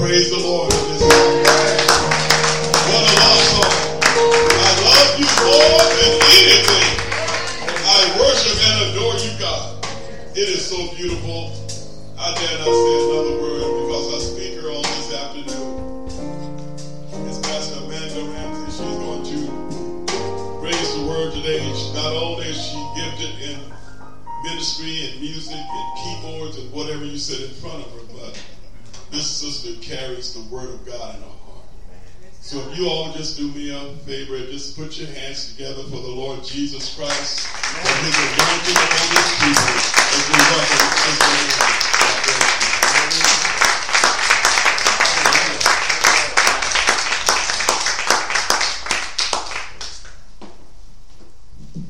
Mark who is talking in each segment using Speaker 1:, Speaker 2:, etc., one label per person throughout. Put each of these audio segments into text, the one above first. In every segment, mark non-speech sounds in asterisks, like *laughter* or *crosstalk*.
Speaker 1: praise the Lord in this What a love song. I love you more than anything. I worship and adore you, God. It is so beautiful. I dare not say another word because our speaker on this afternoon is Pastor Amanda Ramsey. She's going to raise the word today. Not only is she gifted in ministry and music and keyboards and whatever you sit in front of her, this sister carries the word of God in her heart. So if you all just do me a favor, just put your hands together for the Lord Jesus Christ and his anointing upon his people as we welcome Sister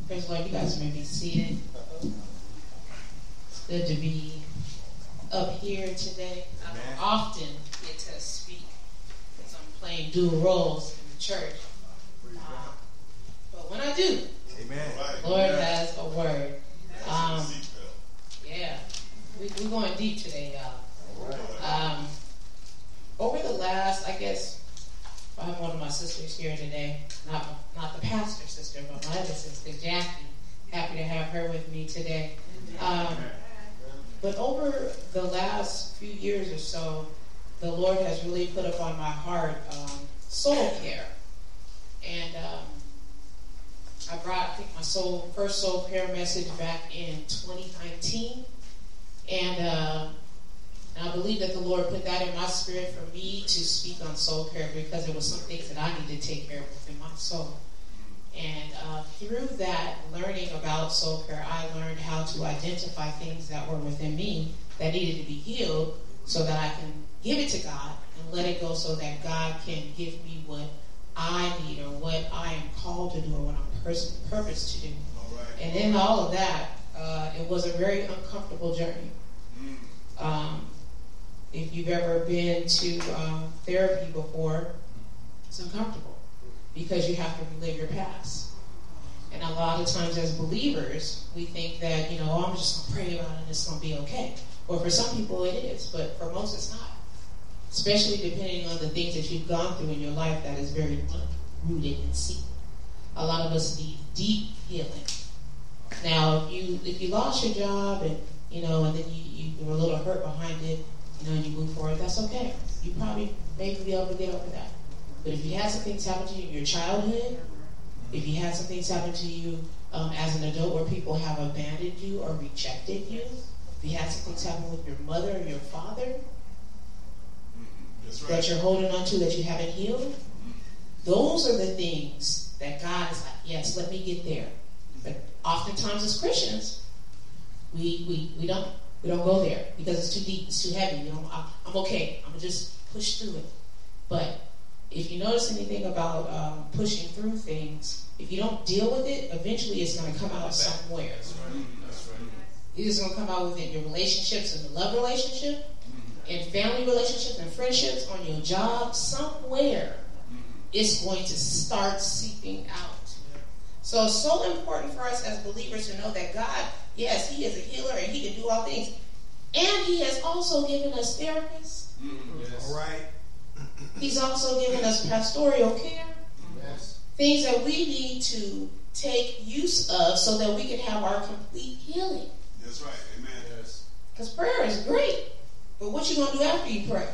Speaker 2: Praise the Lord. You guys may be seated. It's good to be up here today. I don't often get to speak because I'm dual roles in the church. But when I do,
Speaker 3: Amen.
Speaker 2: Lord has a word. Um, yeah, we, we're going deep today, y'all. Um, over the last, I guess, I have one of my sisters here today. Not not the pastor sister, but my other sister, Jackie. Happy to have her with me today. Um, but over the last few years or so, the Lord has really put upon my heart um, soul care. And um, I brought, I think, my soul first soul care message back in 2019. And, uh, and I believe that the Lord put that in my spirit for me to speak on soul care because there were some things that I needed to take care of within my soul. And uh, through that learning about soul care, I learned how to identify things that were within me that needed to be healed so that I can give it to God and let it go so that God can give me what I need or what I am called to do or what I'm pers- purposed to do. And in all of that, uh, it was a very uncomfortable journey. Um, if you've ever been to um, therapy before, it's uncomfortable because you have to relive your past. And a lot of times, as believers, we think that, you know, oh, I'm just going to pray about it and it's going to be okay. Well, for some people, it is, but for most, it's not. Especially depending on the things that you've gone through in your life that is very rooted in secret. A lot of us need deep healing. Now, if you if you lost your job and you know, and then you, you were a little hurt behind it, you know, and you move forward, that's okay. You probably may be able to get over that. But if you had some things happen to you in your childhood, if you had some things happen to you um, as an adult where people have abandoned you or rejected you, if you had some things happen with your mother or your father
Speaker 1: right.
Speaker 2: that you're holding on to that you haven't healed, those are the things that God is like, yes, let me get there. But oftentimes as Christians, we, we, we don't we don't go there because it's too deep, it's too heavy. You know, I, I'm okay. I'm gonna just push through it. But if you notice anything about um, pushing through things, if you don't deal with it, eventually it's going to come out somewhere.
Speaker 1: That's right. That's right.
Speaker 2: It's going to come out within your relationships and the love relationship, and family relationships and friendships, on your job, somewhere. It's going to start seeping out. So it's so important for us as believers to know that God, yes, He is a healer and He can do all things. And He has also given us therapists. Yes.
Speaker 3: All right.
Speaker 2: He's also given us pastoral care.
Speaker 3: Yes.
Speaker 2: Things that we need to take use of so that we can have our complete healing.
Speaker 1: That's right. Amen.
Speaker 3: Yes.
Speaker 2: Because prayer is great, but what you gonna do after you pray?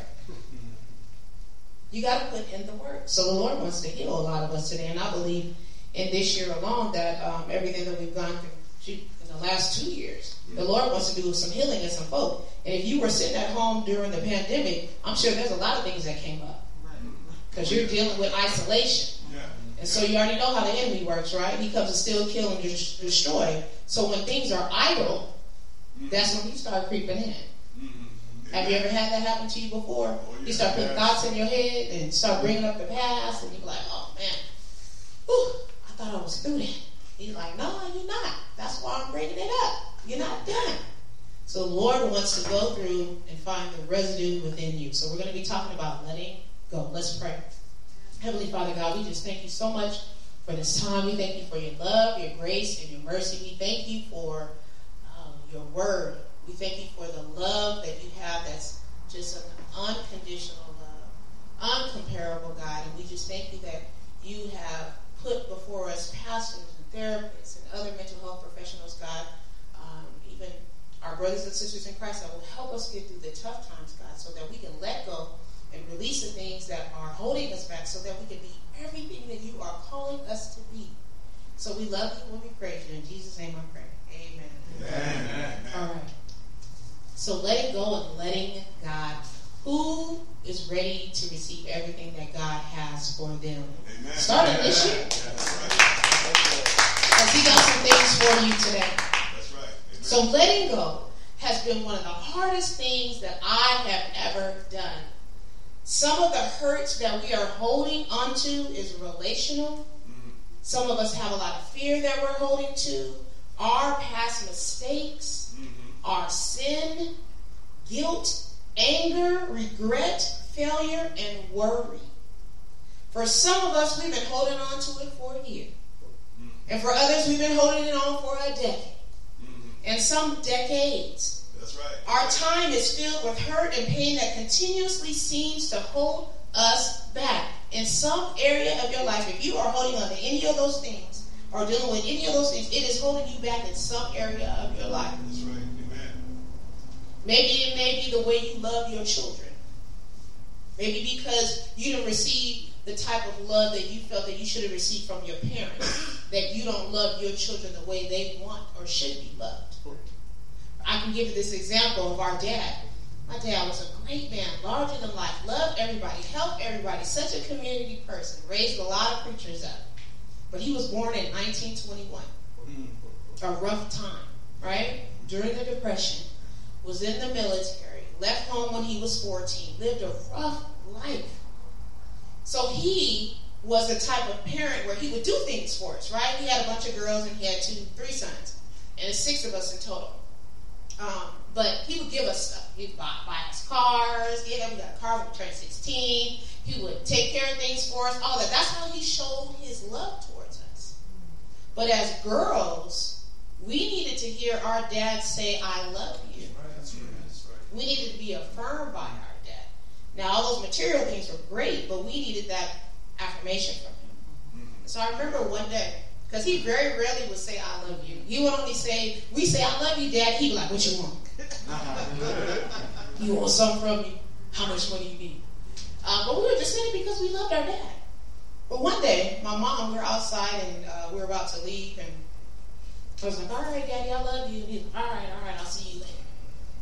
Speaker 2: You got to put in the work. So the Lord wants to heal a lot of us today, and I believe in this year alone that um, everything that we've gone through in the last two years, the Lord wants to do some healing in some folk. And if you were sitting at home during the pandemic, I'm sure there's a lot of things that came up because you're dealing with isolation.
Speaker 1: Yeah.
Speaker 2: And so you already know how the enemy works, right? He comes to steal, kill, and destroy. So when things are idle, that's when you start creeping in. Have you ever had that happen to you before? You start putting thoughts in your head and start bringing up the past, and you're like, oh man, whew, I thought I was through that. He's like, no, you're not. That's why I'm bringing it up. You're not done. So the Lord wants to go through and find the residue within you. So we're going to be talking about letting go. Let's pray. Heavenly Father God, we just thank you so much for this time. We thank you for your love, your grace, and your mercy. We thank you for um, your word. We thank you for the love that you have that's just an unconditional love, uncomparable, God. And we just thank you that you have put before us pastors and therapists and other mental health professionals, God, um, even our brothers and sisters in Christ that will help us get through the tough times, God, so that we can let go and release the things that are holding us back so that we can be everything that you are calling us to be. So we love you and we praise you. In Jesus' name I pray. Amen.
Speaker 1: Amen. Amen.
Speaker 2: All right. So letting go and letting God. Who is ready to receive everything that God has for them?
Speaker 1: Amen.
Speaker 2: Starting this year. Because He got some things for you today.
Speaker 1: That's right. Amen.
Speaker 2: So letting go has been one of the hardest things that I have ever done. Some of the hurts that we are holding onto is relational.
Speaker 1: Mhm.
Speaker 2: Some of us have a lot of fear that we're holding to. Our past mistakes, Our sin, guilt, anger, regret, failure, and worry. For some of us, we've been holding on to it for a year.
Speaker 1: Mhm.
Speaker 2: And for others, we've been holding it on for a decade.
Speaker 1: Mhm.
Speaker 2: And some decades.
Speaker 1: That's right.
Speaker 2: Our time is filled with hurt and pain that continuously seems to hold us back. In some area of your life, if you are holding on to any of those things or dealing with any of those things, it is holding you back in some area of your life.
Speaker 1: That's right.
Speaker 2: Maybe it may be the way you love your children. Maybe because you didn't receive the type of love that you felt that you should have received from your parents, that you don't love your children the way they want or should be loved. I can give you this example of our dad. My dad was a great man, larger than life, loved everybody, helped everybody, such a community person, raised a lot of preachers up. But he was born in 1921,
Speaker 1: Mhm.
Speaker 2: a rough time, right? During the Depression, was in the military, left home when he was 14, lived a rough life. So he was the type of parent where he would do things for us, right? He had a bunch of girls and he had two, three sons, and six of us in total. Um, but he would give us stuff. He'd buy, buy us cars. Yeah, we got a car when we turned 16. He would take care of things for us, all that. That's how he showed his love towards us. But as girls, we needed to hear our dad say, I love you.
Speaker 3: That's right. That's right.
Speaker 2: We needed to be affirmed by our dad. Now, all those material things were great, but we needed that affirmation from him.
Speaker 1: Mhm.
Speaker 2: So I remember one day, because he very rarely would say, I love you. He would only say, We say, I love you, Dad. He'd be like, What you want? *laughs* You want something from me? How much money you need? Uh, but we were just saying it because we loved our dad. But one day, my mom, we were outside and uh, we were about to leave, and I was like, All right, Daddy, I love you. And he's like, All right, all right, I'll see you later.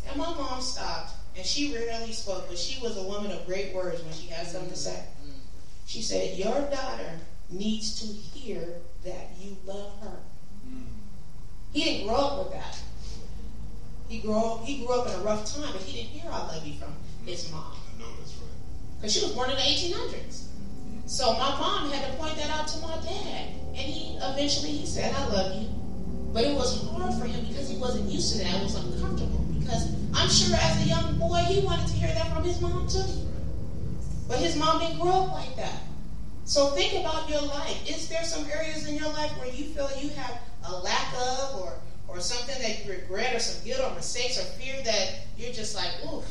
Speaker 2: And my mom stopped, and she rarely spoke, but she was a woman of great words when she had something to say. Mm-hmm. She said, Your daughter needs to hear that you love her.
Speaker 1: Mhm.
Speaker 2: He didn't grow up with that. He grew up, he grew up in a rough time, but he didn't hear I love you from mm-hmm. his mom.
Speaker 1: I know that's right.
Speaker 2: Because she was born in the 1800s. Mm-hmm. So my mom had to point that out to my dad. And he eventually he said, I love you. But it was hard for him because he wasn't used to that. It was uncomfortable. Because I'm sure as a young boy he wanted to hear that from his mom too. But his mom didn't grow up like that. So think about your life. Is there some areas in your life where you feel you have a lack of or or something that you regret or some guilt or mistakes or fear that you're just like, oof,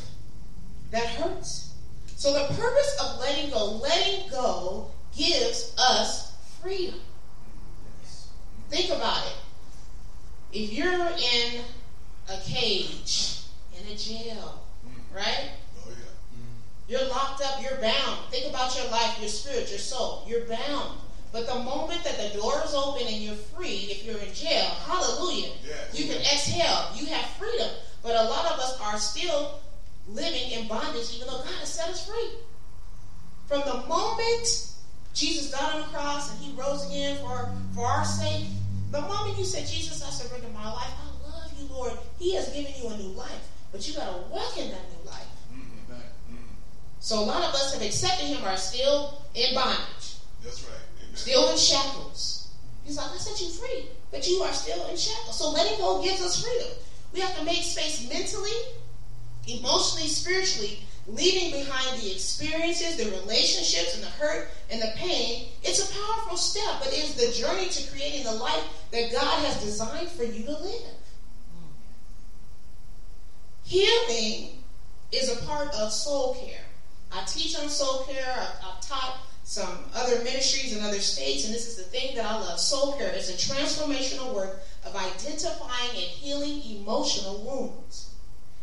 Speaker 2: that hurts. So the purpose of letting go, letting go gives us freedom. Think about it. If you're in a cage, in a jail, mm. right?
Speaker 1: Oh yeah. Mm.
Speaker 2: You're locked up, you're bound. Think about your life, your spirit, your soul. You're bound. But the moment that the door is open and you're free, if you're in jail, hallelujah,
Speaker 1: Yes.
Speaker 2: you can exhale. You have freedom. But a lot of us are still living in bondage, even though God has set us free. From the moment Jesus died on the cross and he rose again for, for our sake, the moment you said, Jesus, I surrender my life, I love you, Lord, he has given you a new life. But you got to walk in that new life.
Speaker 1: Mhm. Mhm.
Speaker 2: So a lot of us have accepted him are still in bondage,
Speaker 1: That's right. Amen.
Speaker 2: still in shackles. He's like, I set you free, but you are still in shackles. So letting go gives us freedom. We have to make space mentally, emotionally, spiritually, leaving behind the experiences, the relationships, and the hurt and the pain. It's a powerful step, but it is the journey to creating the life that God has designed for you to live. Healing is a part of soul care. I teach on soul care. I've, I've taught some other ministries in other states, and this is the thing that I love. Soul care is a transformational work of identifying and healing emotional wounds.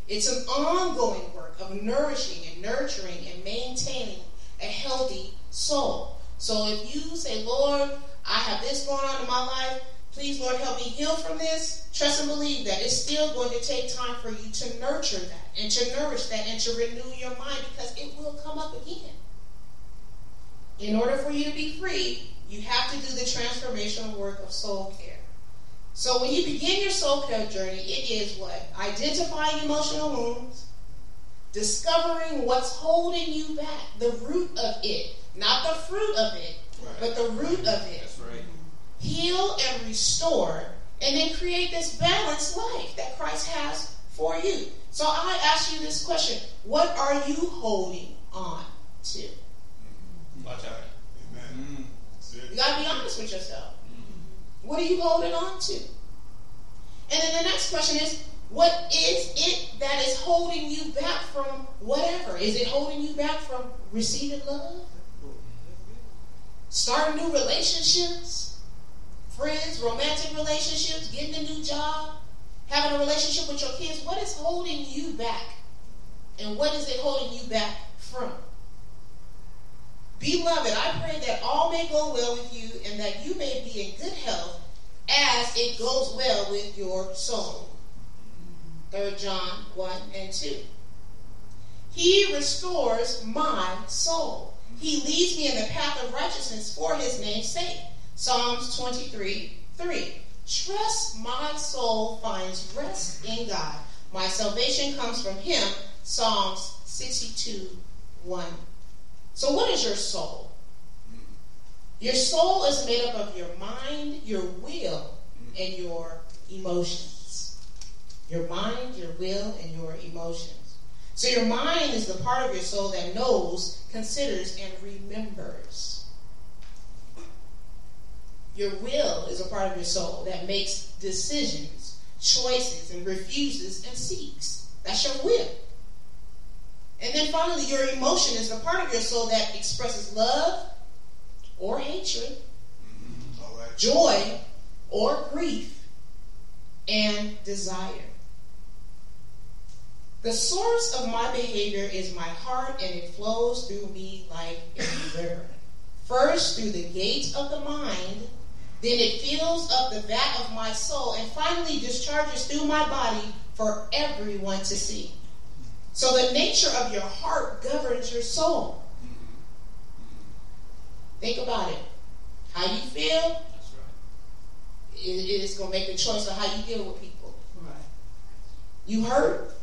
Speaker 2: It's an ongoing work of nourishing and nurturing and maintaining a healthy soul. So if you say, Lord, I have this going on in my life, please, Lord, help me heal from this, trust and believe that it's still going to take time for you to nurture that and to nourish that and to renew your mind because it will come up again. In order for you to be free, you have to do the transformational work of soul care. So when you begin your soul care journey, it is what? Identifying emotional wounds, discovering what's holding you back, the root of it, not the fruit of it, right. but the root of it.
Speaker 3: That's right.
Speaker 2: Heal and restore, and then create this balanced life that Christ has for you. So I ask you this question What are you holding on to?
Speaker 3: Watch out.
Speaker 1: Amen.
Speaker 2: Mm. You got to be honest with yourself. What are you holding on to? And then the next question is, what is it that is holding you back from whatever? Is it holding you back from receiving love? Starting new relationships? Friends, romantic relationships, getting a new job, having a relationship with your kids? What is holding you back? And what is it holding you back from? Beloved, I pray that all may go well with you and that you may be in good health as it goes well with your soul. 3 John 1 and 2. He restores my soul. He leads me in the path of righteousness for his name's sake. Psalms 23 3. Trust my soul finds rest in God. My salvation comes from him. Psalms 62 1 so, what is your soul? Your soul is made up of your mind, your will, and your emotions. Your mind, your will, and your emotions. So, your mind is the part of your soul that knows, considers, and remembers. Your will is a part of your soul that makes decisions, choices, and refuses and seeks. That's your will. And then finally, your emotion is the part of your soul that expresses love or hatred,
Speaker 1: mm-hmm.
Speaker 2: joy or grief, and desire. The source of my behavior is my heart, and it flows through me like a river. First, through the gate of the mind, then it fills up the vat of my soul, and finally discharges through my body for everyone to see. So the nature of your heart governs your soul. Think about it. How you feel right. it is going to make the choice of how you deal with people. Right. You hurt,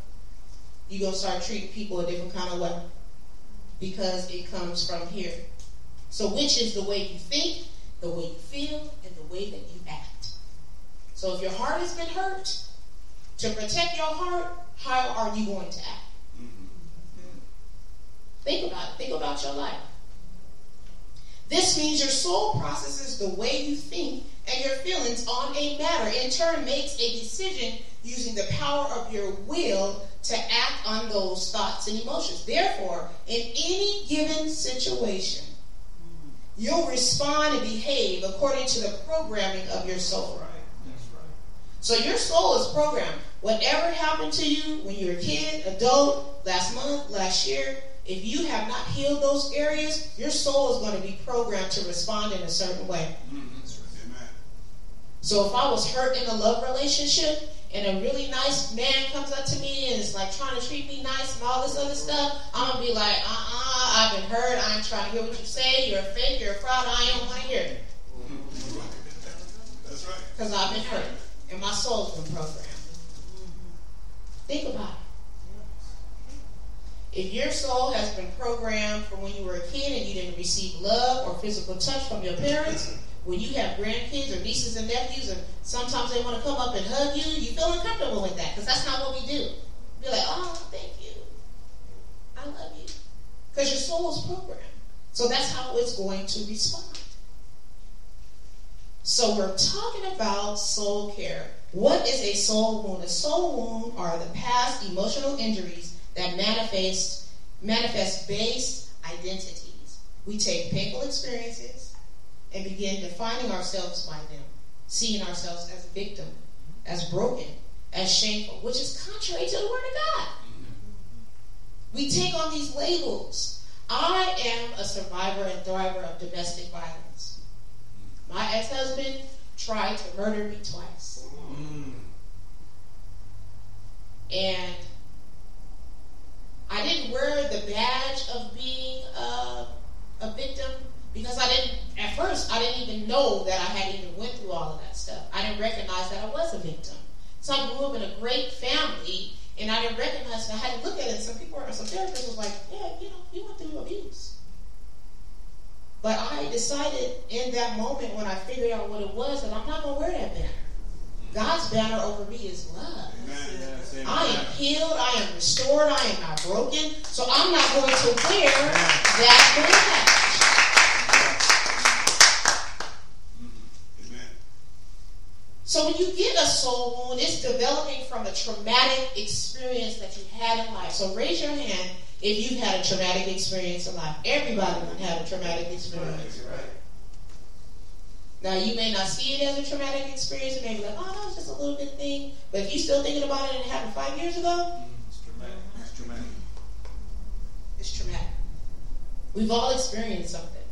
Speaker 2: you're going to start treating people a different kind of way because it comes from here. So, which is the way you think, the way you feel, the way that you act. So, if your heart has been hurt, to protect your heart, how are you going to act? Mm-hmm. Think about it. Think about your life. This means your soul processes the way you think and your feelings on a matter. In turn, makes a decision using the power of your will to act on those thoughts and emotions. Therefore, in any given situation, you'll respond and behave according to the programming of your soul.
Speaker 3: Right. That's right.
Speaker 2: So your soul is programmed. Whatever happened to you when you were a kid, adult, last month, last year, if you have not healed those areas, your soul is going to be programmed to respond in a certain way.
Speaker 1: Mm-hmm.
Speaker 2: So if I was hurt in a love relationship and a really nice man comes up to me and is like trying to treat me nice and all this other stuff, I'm gonna be like, uh-uh, I've been hurt. I ain't trying to hear what you say. You're a fake. You're a fraud. I ain't want to hear it.
Speaker 1: That's right.
Speaker 2: Because I've been hurt and my soul's been programmed. Think about it. If your soul has been programmed from when you were a kid and you didn't receive love or physical touch from your parents, when you have grandkids or nieces and nephews, and sometimes they want to come up and hug you, you feel uncomfortable with that because that's not what we do. Be like, oh, thank you. I love you. Because your soul is programmed. So that's how it's going to respond. So we're talking about soul care. What is a soul wound? A soul wound are the past emotional injuries that manifest manifest based identities. We take painful experiences and begin defining ourselves by them, seeing ourselves as victim, as broken, as shameful, which is contrary to the word of God. We take on these labels. I am a survivor and thriver of domestic violence. My ex husband tried to murder me twice. And I didn't wear the badge of being a, a victim because I didn't, at first, I didn't even know that I had even went through all of that stuff. I didn't recognize that I was a victim. So I grew up in a great family, and I didn't recognize, and I had to look at it. Some people, some therapists was like, yeah, you know, you went through abuse. But I decided in that moment when I figured out what it was that I'm not going to wear that banner. God's banner over me is love. Amen. I am healed. I am restored. I am not broken. So I'm not going to wear that banner. So when you get a soul wound, it's developing from a traumatic experience that you had in life. So raise your hand if you've had a traumatic experience in life. Everybody would have a traumatic experience. Right. Now you may not see it as a traumatic experience. You may be like, oh, that was just a little bit thing. But if you're still thinking about it and it happened five years ago,
Speaker 1: mm, it's traumatic. It's traumatic.
Speaker 2: It's traumatic. We've all experienced something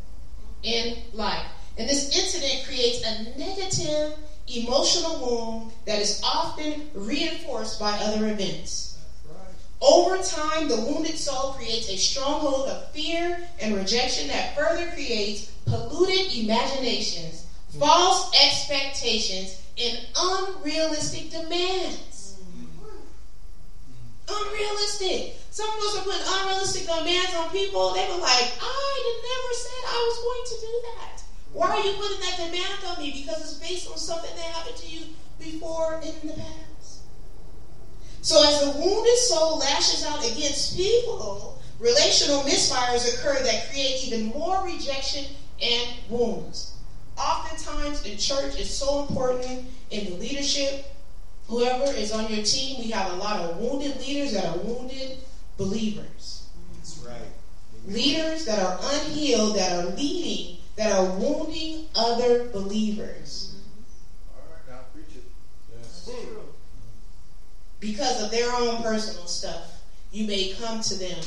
Speaker 2: in life. And this incident creates a negative emotional wound that is often reinforced by other events. Right. Over time, the wounded soul creates a stronghold of fear and rejection that further creates polluted imaginations, mm-hmm. false expectations, and unrealistic demands. Mm-hmm. Unrealistic. Some of us are putting unrealistic demands on people. They were like, I never said I was going to do that. Why are you putting that demand on me? Because it's based on something that happened to you before in the past. So as the wounded soul lashes out against people, relational misfires occur that create even more rejection and wounds. Oftentimes in church, it's so important in the leadership. Whoever is on your team, we have a lot of wounded leaders that are wounded believers.
Speaker 1: That's right.
Speaker 2: Leaders that are unhealed, that are leading that are wounding other believers.
Speaker 1: All right, preach it. Yes.
Speaker 2: Because of their own personal stuff, you may come to them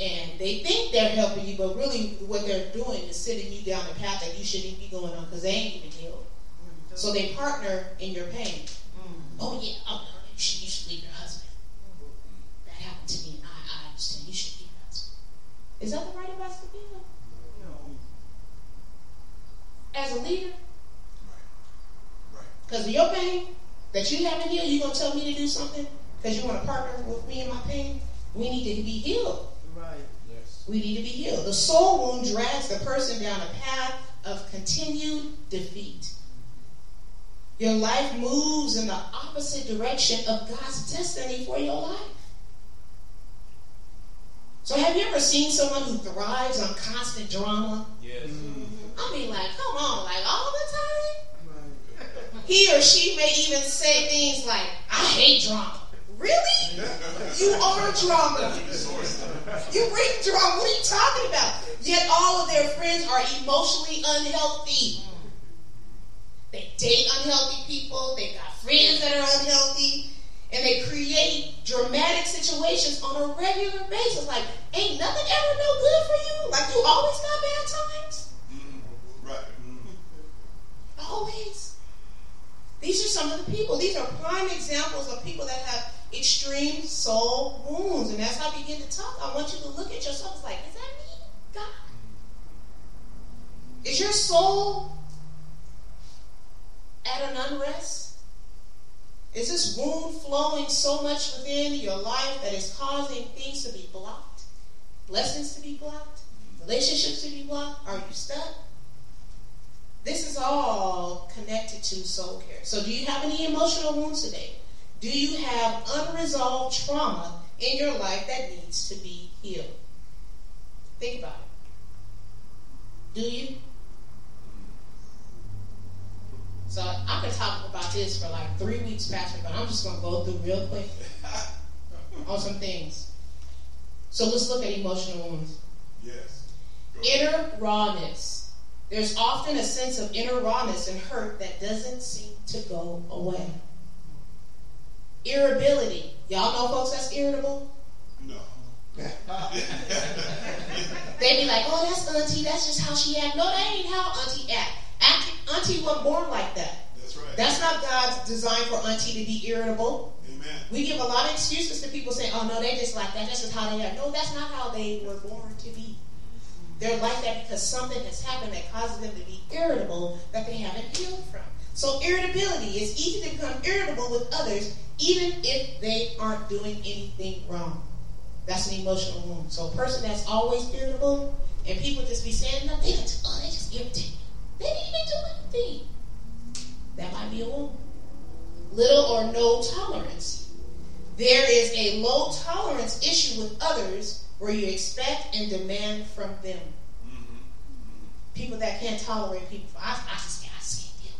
Speaker 2: and they think they're helping you, but really what they're doing is sending you down a path that you shouldn't be going on because they ain't even healed. So they partner in your pain. Mm. Oh yeah, oh no, you should, you should leave your husband. That happened to me, and I, I understand. You should leave your husband. Is that the right advice to give? As a leader? Right. Because of your pain that you haven't healed, you're going to tell me to do something because you want to partner with me in my pain? We need to be healed.
Speaker 4: Right.
Speaker 2: Yes. We need to be healed. The soul wound drags the person down a path of continued defeat. Your life moves in the opposite direction of God's destiny for your life. So, have you ever seen someone who thrives on constant drama?
Speaker 3: Yes. Mm-hmm.
Speaker 2: I mean, like, come on, like all the time. He or she may even say things like, "I hate drama." Really? You are drama. You bring drama. What are you talking about? Yet all of their friends are emotionally unhealthy. They date unhealthy people. They got friends that are unhealthy. And they create dramatic situations on a regular basis. Like, ain't nothing ever no good for you? Like, you always got bad times? Always. These are some of the people. These are prime examples of people that have extreme soul wounds. And as I begin to talk, I want you to look at yourself. It's like, is that me? God? Is your soul at an unrest? Is this wound flowing so much within your life that is causing things to be blocked? Blessings to be blocked? Relationships to be blocked? Are you stuck? This is all connected to soul care. So, do you have any emotional wounds today? Do you have unresolved trauma in your life that needs to be healed? Think about it. Do you? So I could talk about this for like three weeks, Pastor, but I'm just going to go through real quick *laughs* on some things. So let's look at emotional wounds.
Speaker 1: Yes.
Speaker 2: Inner rawness. There's often a sense of inner rawness and hurt that doesn't seem to go away. Irritability. Y'all know folks that's irritable?
Speaker 1: No. *laughs*
Speaker 2: they be like, oh, that's auntie. That's just how she act. No, that ain't how auntie act. act Auntie wasn't born like that.
Speaker 1: That's right.
Speaker 2: That's not God's design for auntie to be irritable.
Speaker 1: Amen.
Speaker 2: We give a lot of excuses to people saying, oh, no, they just like that. That's just how they are. No, that's not how they were born to be. They're like that because something has happened that causes them to be irritable that they haven't healed from. So irritability is easy to become irritable with others even if they aren't doing anything wrong. That's an emotional wound. So a person that's always irritable and people just be saying nothing, they just, oh, they just me. They didn't even do anything. That might be a wound. Little or no tolerance. There is a low tolerance issue with others where you expect and demand from them. Mm-hmm. People that can't tolerate people. I, I just can't, I just can't deal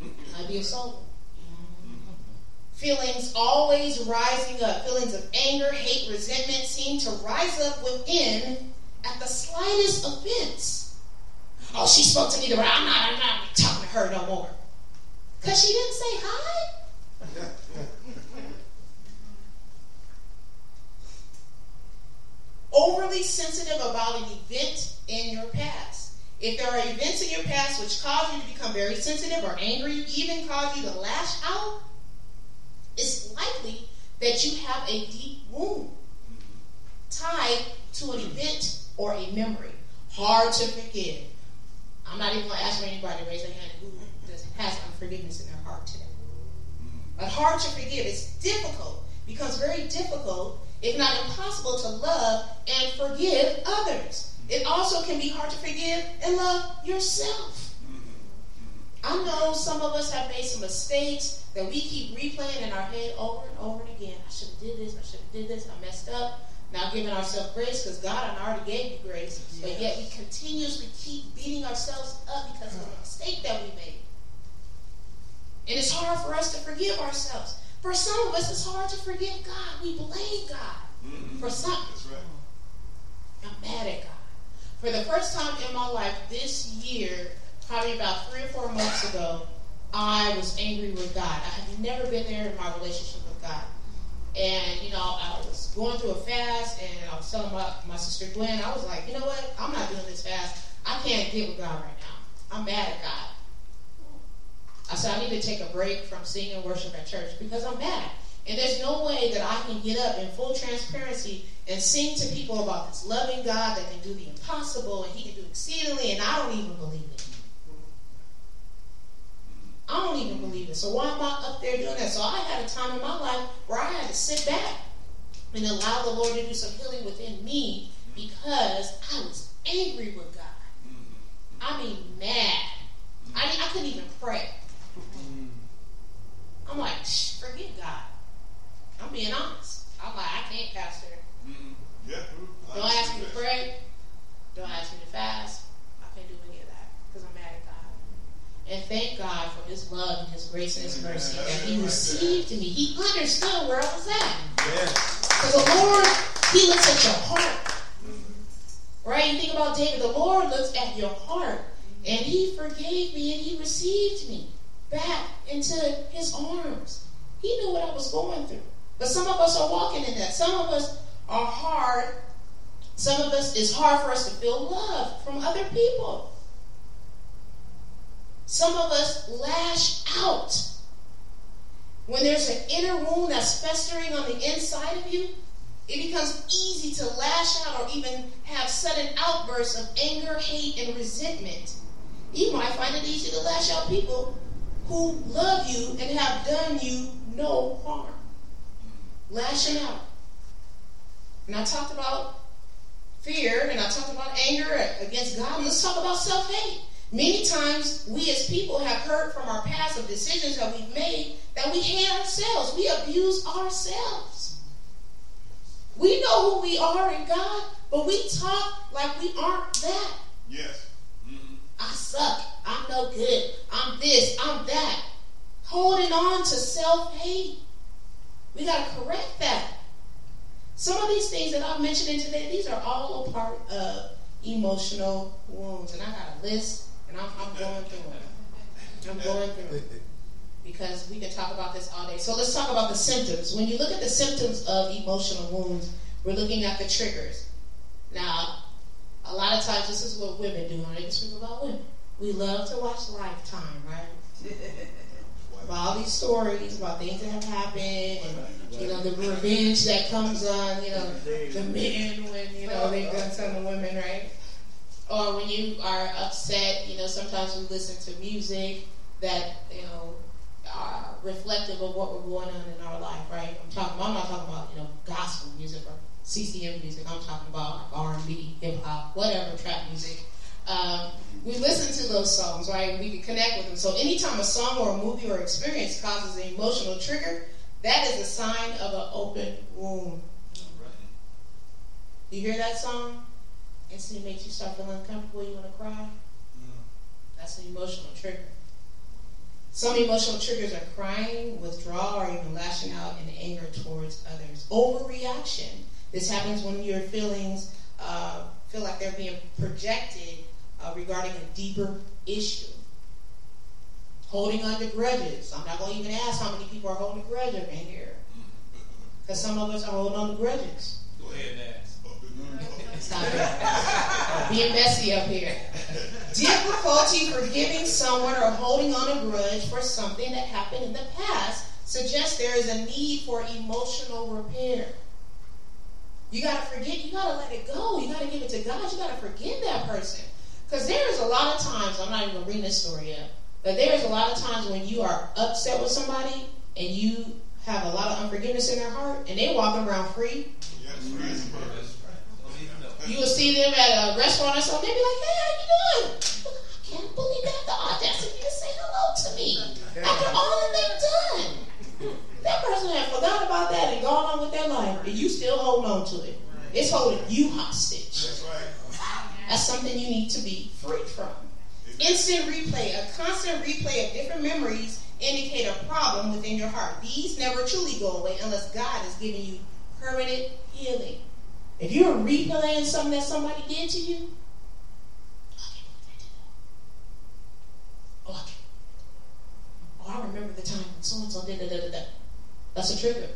Speaker 2: with it. *laughs* Might be a soul. Feelings always rising up. Feelings of anger, hate, resentment seem to rise up within at the slightest offense. Oh, she spoke to me the right. I'm not, I'm not talking to her no more. Because she didn't say hi. Sensitive about an event in your past. If there are events in your past which cause you to become very sensitive or angry, even cause you to lash out, it's likely that you have a deep wound tied to an event or a memory. Hard to forgive. I'm not even going to ask for anybody to raise their hand who has unforgiveness in their heart today. But hard to forgive. It's difficult. Becomes very difficult, if not impossible, to love and forgive others. It also can be hard to forgive and love yourself. I know some of us have made some mistakes that we keep replaying in our head over and over and again. I should have did this. I should have did this. I messed up. Not giving ourselves grace because God already gave you grace, yes. but yet we continuously keep beating ourselves up because of the mistake that we made. And it's hard for us to forgive ourselves. For some of us, it's hard to forgive God. We blame God mm-hmm. for something. Right. I'm mad at God. For the first time in my life this year, probably about three or four months ago, I was angry with God. I had never been there in my relationship with God. And, you know, I was going through a fast, and I was telling my, my sister Gwen, I was like, you know what? I'm not doing this fast. I can't get with God right now. I'm mad at God. I said, I need to take a break from singing and worship at church because I'm mad. And there's no way that I can get up in full transparency and sing to people about this loving God that can do the impossible and He can do exceedingly, and I don't even believe it. I don't even believe it. So why am I up there doing that? So I had a time in my life where I had to sit back and allow the Lord to do some healing within me because I was angry with God. I mean, mad. I, I couldn't even pray. I'm like, forget God. I'm being honest. I'm like, I can't, Pastor. Mm-hmm. Yeah. Don't ask me to pray. Don't ask me to fast. I can't do any of that because I'm mad at God. And thank God for His love and His grace and His mercy that He received me. He understood where I was at. Because the Lord, He looks at your heart. Right? You think about David. The Lord looks at your heart. And He forgave me and He received me back into his arms. He knew what I was going through. But some of us are walking in that. Some of us are hard. Some of us, it's hard for us to feel love from other people. Some of us lash out. When there's an inner wound that's festering on the inside of you, it becomes easy to lash out or even have sudden outbursts of anger, hate, and resentment. You might find it easy to lash out people who love you and have done you no harm. Lashing out. And I talked about fear and I talked about anger against God. Let's talk about self hate. Many times we as people have heard from our past of decisions that we've made that we hate ourselves. We abuse ourselves. We know who we are in God, but we talk like we aren't that.
Speaker 1: Yes.
Speaker 2: I suck. I'm no good. I'm this. I'm that. Holding on to self hate. We got to correct that. Some of these things that I'm mentioning today, these are all a part of emotional wounds. And I got a list, and I'm, I'm going through them. I'm going through it. Because we can talk about this all day. So let's talk about the symptoms. When you look at the symptoms of emotional wounds, we're looking at the triggers. Now, a lot of times this is what women do. I can speak about women. We love to watch Lifetime, right? *laughs* about all these stories about things that have happened, and you know the revenge that comes on, you know, the men when you know they've done something to women, right? Or when you are upset, you know, sometimes we listen to music that you know are reflective of what we're going on in our life, right? I'm talking. I'm not talking about you know gospel music or CCM music. I'm talking about like R&B, hip hop, whatever, trap music. Um, we listen to those songs, right? We can connect with them. So anytime a song or a movie or experience causes an emotional trigger, that is a sign of an open wound. You hear that song? Instantly makes you start feeling uncomfortable. You want to cry. Mm. That's an emotional trigger. Some emotional triggers are crying, withdrawal, or even lashing out in anger towards others. Overreaction. This happens when your feelings uh, feel like they're being projected uh, regarding a deeper issue. Holding on to grudges. I'm not going to even ask how many people are holding a grudge in here. Because some of us are holding on to grudges.
Speaker 3: Go ahead and ask.
Speaker 2: Stop it. Being messy up here. Difficulty forgiving someone or holding on a grudge for something that happened in the past suggests there is a need for emotional repair. You got to forget, you got to let it go. You got to give it to God. You got to forgive that person. Because there is a lot of times, I'm not even going to bring this story up, but there is a lot of times when you are upset with somebody and you have a lot of unforgiveness in their heart and they walking around free. Yes, right. You will see them at a restaurant or something. They'll be like, "Hey, how you doing?" I can't believe they have the audacity to say hello to me after all that they've done. That person had forgot about that and gone on with their life, and you still hold on to it. It's holding you hostage.
Speaker 1: That's right.
Speaker 2: That's something you need to be free from. Instant replay, a constant replay of different memories indicate a problem within your heart. These never truly go away unless God is giving you permanent healing. If you're replaying something that somebody did to you, oh, oh, I remember the time when so and so did da da da da. That's a trigger.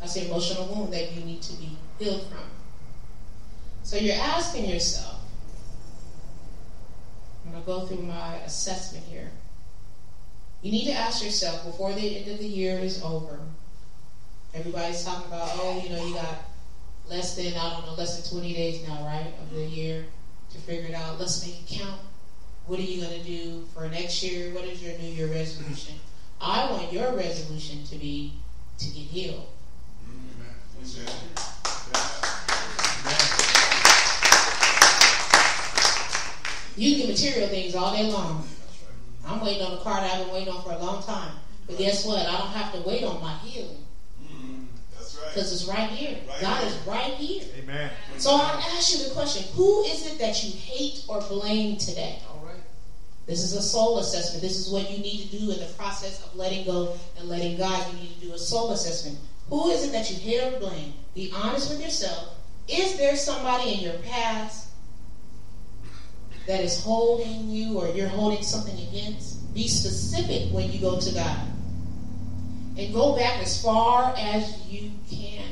Speaker 2: That's an emotional wound that you need to be healed from. So you're asking yourself, I'm going to go through my assessment here. You need to ask yourself before the end of the year is over. Everybody's talking about, oh, you know, you got less than, I don't know, less than 20 days now, right, of the year to figure it out. Let's make it count. What are you going to do for next year? What is your New Year resolution? I want your resolution to be to get healed. You can material things all day long. I'm waiting on a card I've been waiting on for a long time. But guess what? I don't have to wait on my healing. Because it's right here. Right God here. is right here.
Speaker 4: Amen.
Speaker 2: So I ask you the question who is it that you hate or blame today? This is a soul assessment. This is what you need to do in the process of letting go and letting God. You need to do a soul assessment. Who is it that you hate or blame? Be honest with yourself. Is there somebody in your past that is holding you or you're holding something against? Be specific when you go to God and go back as far as you can.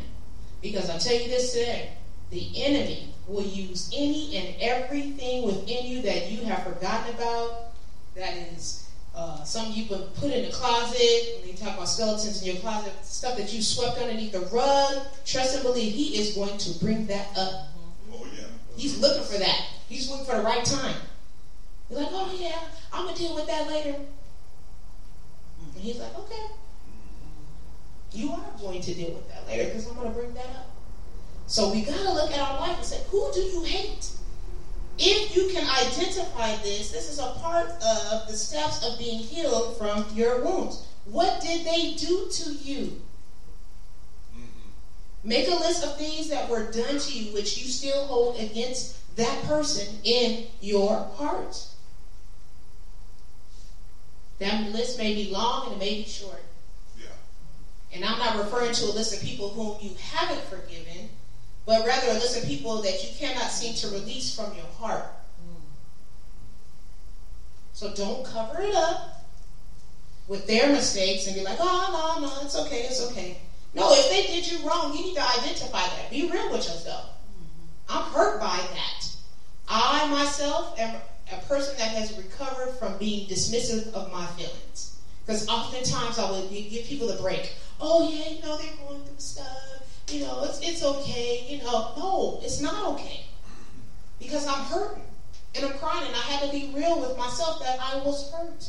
Speaker 2: Because I'll tell you this today, the enemy will use any and everything within you that you have forgotten about. That is uh, something you've been put in the closet. When you talk about skeletons in your closet, stuff that you swept underneath the rug. Trust and believe He is going to bring that up.
Speaker 1: Oh yeah.
Speaker 2: He's looking for that. He's looking for the right time. You're like, oh yeah, I'm gonna deal with that later. And he's like, okay. You are going to deal with that later because I'm going to bring that up. So we got to look at our life and say, who do you hate? If you can identify this, this is a part of the steps of being healed from your wounds. What did they do to you? Mm-hmm. Make a list of things that were done to you which you still hold against that person in your heart. That list may be long and it may be short. Yeah. And I'm not referring to a list of people whom you haven't forgiven, but rather a list of people that you cannot seem to release from your heart. So don't cover it up with their mistakes and be like, oh, no, no, it's okay, it's okay. No, if they did you wrong, you need to identify that. Be real with yourself. I'm hurt by that. I myself am a person that has recovered from being dismissive of my feelings. Because oftentimes I would give people a break. Oh yeah, you know they're going through stuff. You know it's it's okay. You know no, it's not okay. Because I'm hurting and I'm crying, and I had to be real with myself that I was hurt.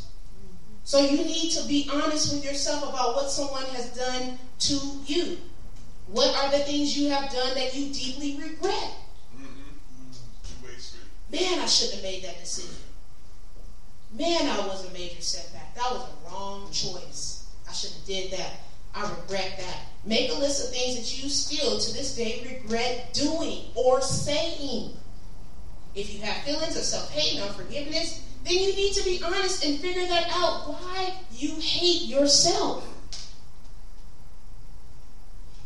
Speaker 2: So you need to be honest with yourself about what someone has done to you. What are the things you have done that you deeply regret? Man, I shouldn't have made that decision. Man, I was a major setback. That was a wrong choice. I should have did that. I regret that. Make a list of things that you still to this day regret doing or saying. If you have feelings of self-hate and unforgiveness, then you need to be honest and figure that out why you hate yourself.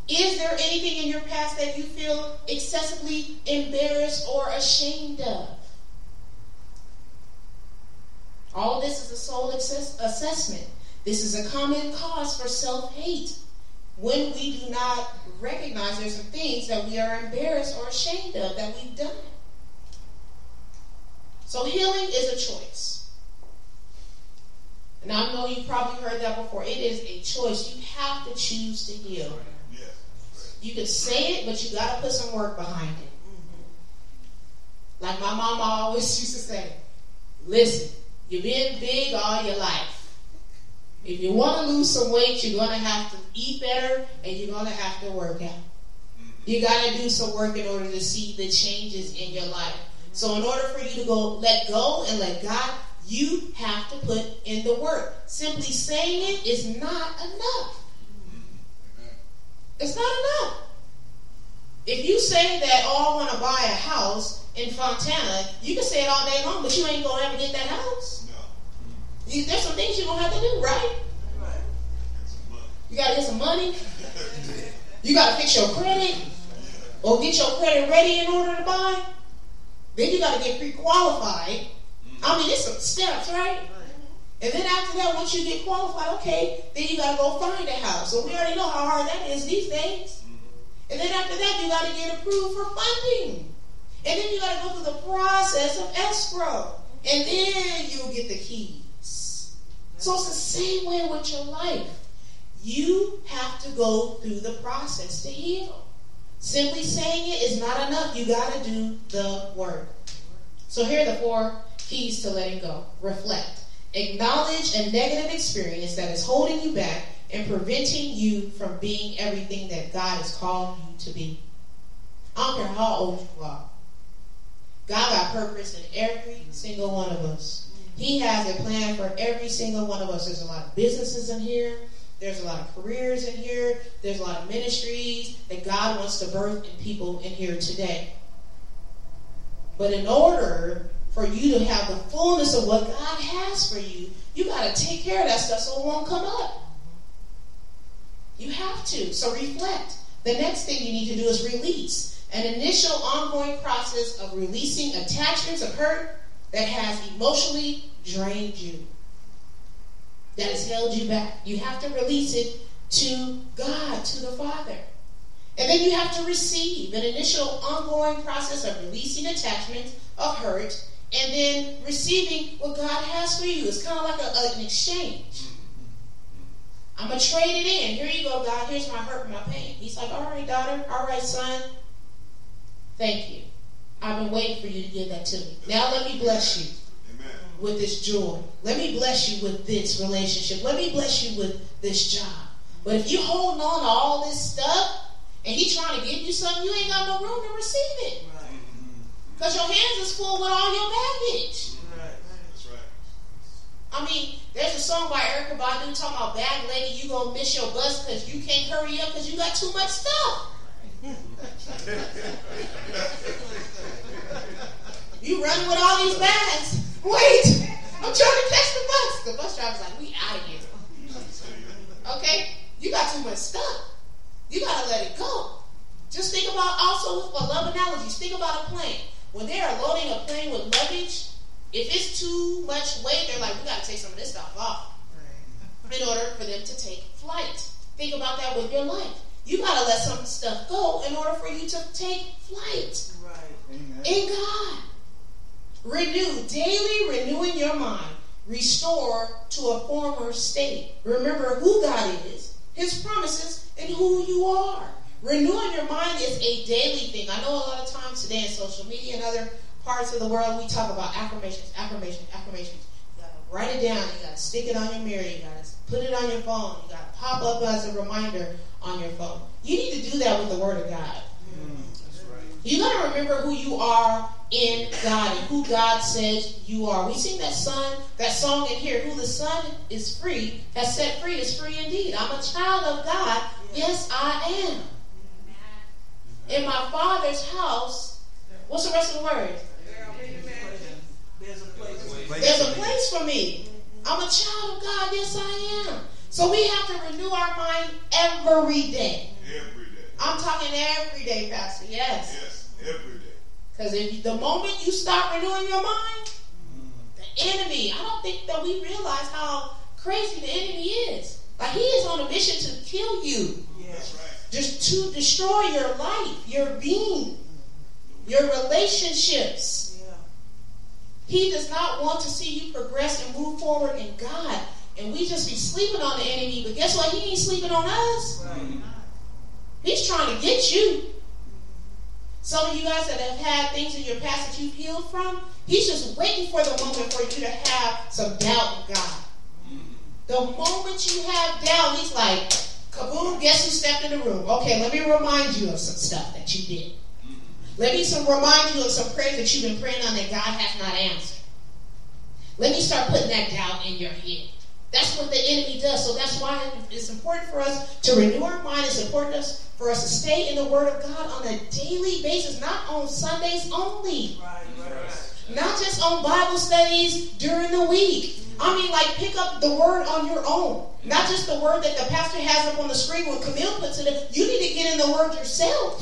Speaker 2: Is there anything in your past that you feel excessively embarrassed or ashamed of? All this is a soul assess- assessment. This is a common cause for self hate. When we do not recognize there's some things that we are embarrassed or ashamed of that we've done. So healing is a choice. And I know you've probably heard that before. It is a choice. You have to choose to heal. You can say it, but you got to put some work behind it. Like my mama always *laughs* used to say, listen, you've been big all your life. If you want to lose some weight, you're going to have to eat better and you're going to have to work out. Mm-hmm. You got to do some work in order to see the changes in your life. So, in order for you to go let go and let God, you have to put in the work. Simply saying it is not enough. Mm-hmm. It's not enough. If you say that, oh, I want to buy a house in Fontana, you can say it all day long, but you ain't going to ever get that house. You, there's some things you're to have to do, right? You got to get some money. you got to fix your credit or get your credit ready in order to buy. Then you got to get pre-qualified. I mean, it's some steps, right? And then after that, once you get qualified, okay, then you got to go find a house. So we already know how hard that is these days. And then after that, you got to get approved for funding. And then you got to go through the process of escrow. And then you'll get the keys. So it's the same way with your life. You have to go through the process to heal. Simply saying it is not enough. You got to do the work. So here are the four keys to letting go. Reflect. Acknowledge a negative experience that is holding you back and preventing you from being everything that God has called you to be. I don't care how old you are. God got purpose in every single one of us. He has a plan for every single one of us. There's a lot of businesses in here. There's a lot of careers in here. There's a lot of ministries that God wants to birth in people in here today. But in order for you to have the fullness of what God has for you, you got to take care of that stuff so it won't come up. You have to. So reflect. The next thing you need to do is release. An initial ongoing process of releasing attachments of hurt that has emotionally drained you, that has held you back. You have to release it to God, to the Father. And then you have to receive an initial ongoing process of releasing attachments of hurt and then receiving what God has for you. It's kind of like a, an exchange. I'm going to trade it in. Here you go, God. Here's my hurt and my pain. He's like, all right, daughter. All right, son. Thank you. I've been waiting for you to give that to me. Now let me bless you Amen. with this joy. Let me bless you with this relationship. Let me bless you with this job. But if you're holding on to all this stuff and he's trying to give you something, you ain't got no room to receive it. Because your hands is full with all your baggage. That's right. I mean, there's a song by Erykah Badu talking about Bag Lady, you gonna miss your bus because you can't hurry up because you got too much stuff. *laughs* *laughs* you running with all these bags. Wait, I'm trying to catch the bus. The bus driver's like, we out of here. Okay? You got too much stuff. You gotta let it go. Just think about also with a love analogies. Think about a plane. When they are loading a plane with luggage, if it's too much weight, they're like, we got to take some of this stuff off in order for them to take flight. think about that with your life. You got to let some stuff go in order for you to take flight.
Speaker 4: Right.
Speaker 1: Amen.
Speaker 2: In God. Renew, daily renewing your mind. Restore to a former state. Remember who God is, His promises, and who you are. Renewing your mind is a daily thing. I know a lot of times today in social media and other parts of the world, we talk about affirmations, affirmations, affirmations. You gotta write it down. You gotta stick it on your mirror. You gotta put it on your phone. You gotta pop up as a reminder on your phone. You need to do that with the Word of God.
Speaker 3: Mm, that's right.
Speaker 2: You gotta remember who you are in God and who God says you are. We sing that song, that song in here. Who the Son is free has set free is free indeed. I'm a child of God. Yes, I am. In my Father's house. What's the rest of the word?
Speaker 4: There's a place.
Speaker 2: There's a place for me. I'm a child of God. Yes, I am. So we have to renew our mind every day.
Speaker 1: Every day.
Speaker 2: I'm talking every day, Pastor. Yes.
Speaker 1: Yes, every day.
Speaker 2: Because if the moment you start renewing your mind, the enemy, I don't think that we realize how crazy the enemy is. Like he is on a mission to kill you,
Speaker 4: Yes.
Speaker 2: just to destroy your life, your being, your relationships.
Speaker 4: Yeah.
Speaker 2: He does not want to see you progress and move forward in God. And we just be sleeping on the enemy, but guess what? He ain't sleeping on us.
Speaker 4: Right.
Speaker 2: He's trying to get you. Some of you guys that have had things in your past that you've healed from, he's just waiting for the moment for you to have some doubt in God. The moment you have doubt, he's like, kaboom, guess who stepped in the room? Okay, let me remind you of some stuff that you did. Let me some remind you of some prayers that you've been praying on that God has not answered. Let me start putting that doubt in your head. That's what the enemy does. So that's why it's important for us to renew our mind. It's important us- for us to stay in the Word of God on a daily basis, not on Sundays only.
Speaker 4: Right. Right.
Speaker 2: Not just on Bible studies during the week. I mean, like, pick up the word on your own. Not just the word that the pastor has up on the screen when Camille puts it in. You need to get in the word yourself.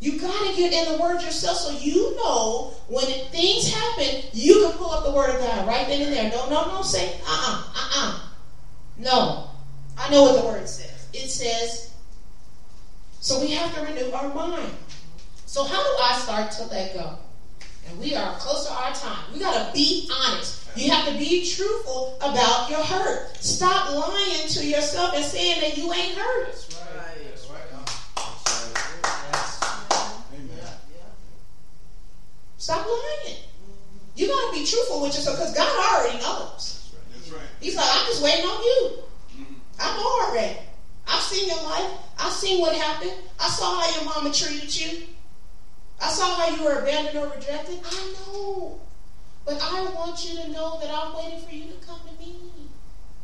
Speaker 2: You got to get in the word yourself so you know when things happen, you can pull up the word of God right then and there. No, no, no, say, uh uh-uh, uh, uh No. I know what the word says. It says, so we have to renew our mind. So, how do I start to let go? And we are close to our time. We got to be honest. You have to be truthful about your hurt. Stop lying to yourself and saying that you ain't hurt.
Speaker 3: That's right.
Speaker 4: Right.
Speaker 3: That's right. huh?
Speaker 1: Amen.
Speaker 4: Yeah. Yeah.
Speaker 2: Stop lying. You got to be truthful with yourself because God already knows.
Speaker 1: That's right.
Speaker 2: He's like, I'm just waiting on you. I know already. I've seen your life. I've seen what happened. I saw how your mama treated you. I saw how you were abandoned or rejected. I know. But I want you to know that I'm waiting for you to come to me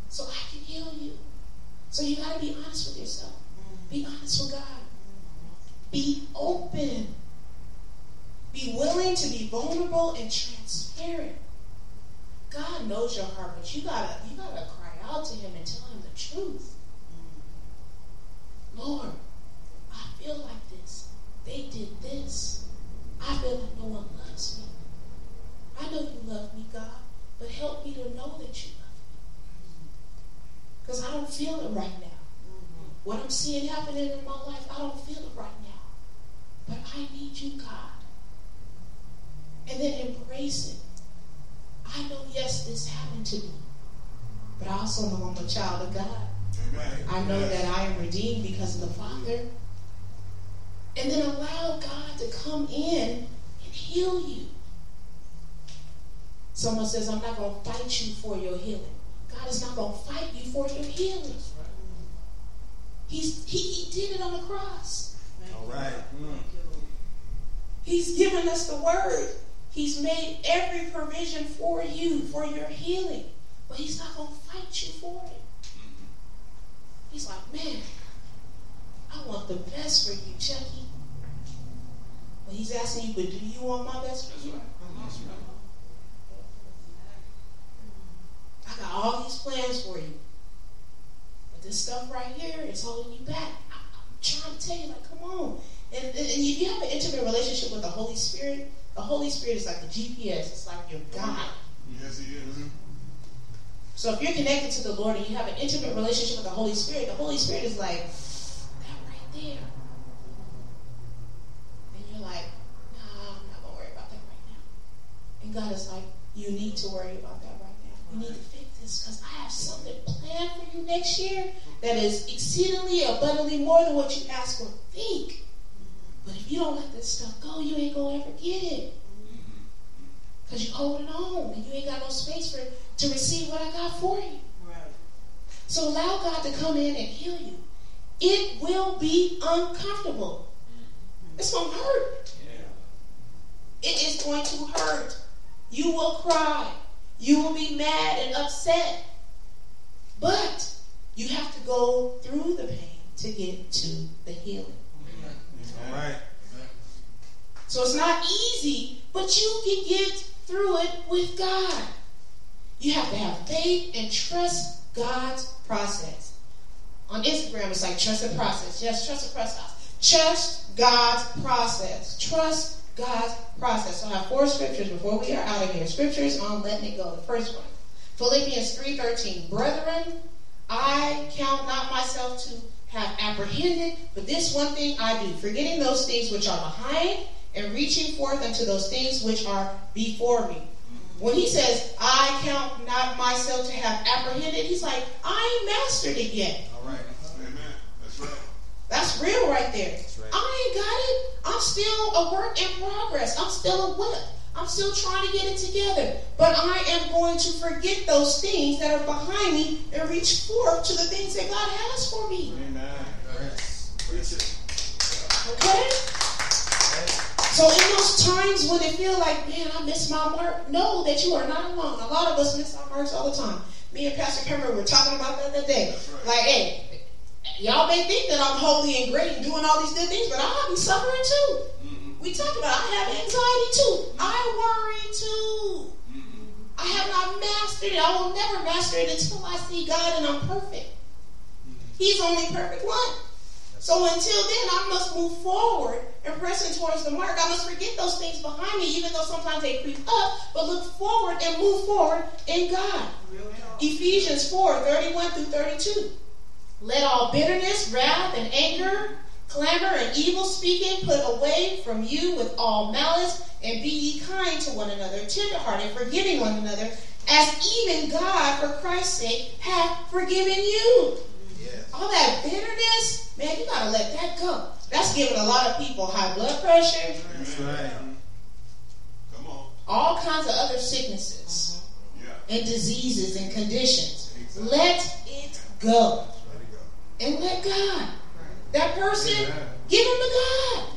Speaker 2: so I can heal you. So you got to be honest with yourself. Be honest with God. Be open. Be willing to be vulnerable and transparent. God knows your heart, but you gotta you gotta cry out to Him and tell Him the truth. Mm. Lord, I feel like this. They did this. I feel like no one loves me. I know you love me, God, but help me to know that you love me. Because I don't feel it right now. What I'm seeing happening in my life, I don't feel it right now. But I need you, God. And then embrace it. I know, yes, this happened to me. But I also know I'm a child of God.
Speaker 1: Amen.
Speaker 2: I know
Speaker 1: Yes.
Speaker 2: that I am redeemed because of the Father. And then allow God to come in and heal you. Someone says, I'm not going to fight you for your healing. God is not going to fight you for your healing. He's, he, he did it on the cross.
Speaker 3: All right.
Speaker 4: you. Thank you, Lord.
Speaker 2: He's given us the word. He's made every provision for you, for your healing. But he's not going to fight you for it. He's like, man, I want the best for you, Chucky. But he's asking you, but do you want my best for you?
Speaker 3: That's right.
Speaker 2: I got all these plans for you. But this stuff right here is holding you back. I- I'm trying to tell you, like, come on. And, and if you have an intimate relationship with the Holy Spirit, the Holy Spirit is like the GPS. It's like your guide.
Speaker 1: Yes, he is.
Speaker 2: So if you're connected to the Lord and you have an intimate relationship with the Holy Spirit, the Holy Spirit is like, that right there. And you're like, nah, I'm not going to worry about that right now. And God is like, you need to worry about that right now. You need to fix this because I have something planned for you next year that is exceedingly abundantly more than what you ask or think. But if you don't let this stuff go, you ain't going to ever get it. Because you're holding on and you ain't got no space for to receive what I got for you.
Speaker 4: Right.
Speaker 2: So allow God to come in and heal you. It will be uncomfortable. It's going to hurt.
Speaker 3: Yeah.
Speaker 2: It is going to hurt. You will cry. You will be mad and upset. But you have to go through the pain to get to the healing.
Speaker 3: Right.
Speaker 2: So it's not easy, but you can get through it with God. You have to have faith and trust God's process. On Instagram, it's like trust the process. Yes, trust the process. Trust God's process. Trust God's process. So I have four scriptures before we are out of here. Scriptures on letting it go. The first one, Philippians 3.13. Brethren, I count not myself to have apprehended, but this one thing I do, forgetting those things which are behind and reaching forth unto those things which are before me. When he says, I count not myself to have apprehended, he's like, I ain't mastered it yet.
Speaker 3: All right.
Speaker 1: Amen. That's right.
Speaker 2: That's real right there.
Speaker 3: right.
Speaker 2: I ain't got it. I'm still a work in progress. I'm still a whip. I'm still trying to get it together. But I am going to forget those things that are behind me and reach forth to the things that God has for me.
Speaker 3: Amen.
Speaker 2: Okay? So in those times when it feel like, man, I missed my mark, know that you are not alone. A lot of us miss our marks all the time. Me and Pastor Pember were talking about that the other day.
Speaker 1: Right.
Speaker 2: Like, hey, y'all may think that I'm holy and great and doing all these good things, but I be suffering too. We talked about I have anxiety too. I worry too. I have not mastered it. I will never master it until I see God and I'm perfect. He's only perfect one. So until then, I must move forward and pressing towards the mark. I must forget those things behind me, even though sometimes they creep up, but look forward and move forward in God. Ephesians 4 31 through 32. Let all bitterness, wrath, and anger, clamor, and evil speaking put away from you with all malice, and be ye kind to one another, tenderhearted, forgiving one another, as even God, for Christ's sake, hath forgiven you.
Speaker 3: Yes.
Speaker 2: All that bitterness, man, you gotta let that go. That's giving a lot of people high blood pressure,
Speaker 3: That's right.
Speaker 1: Come on.
Speaker 2: all kinds of other sicknesses
Speaker 1: Yeah.
Speaker 2: and diseases and conditions.
Speaker 1: Exactly.
Speaker 2: Let it go.
Speaker 3: Let it go.
Speaker 2: and let God. That person,
Speaker 3: Amen.
Speaker 2: give them to God.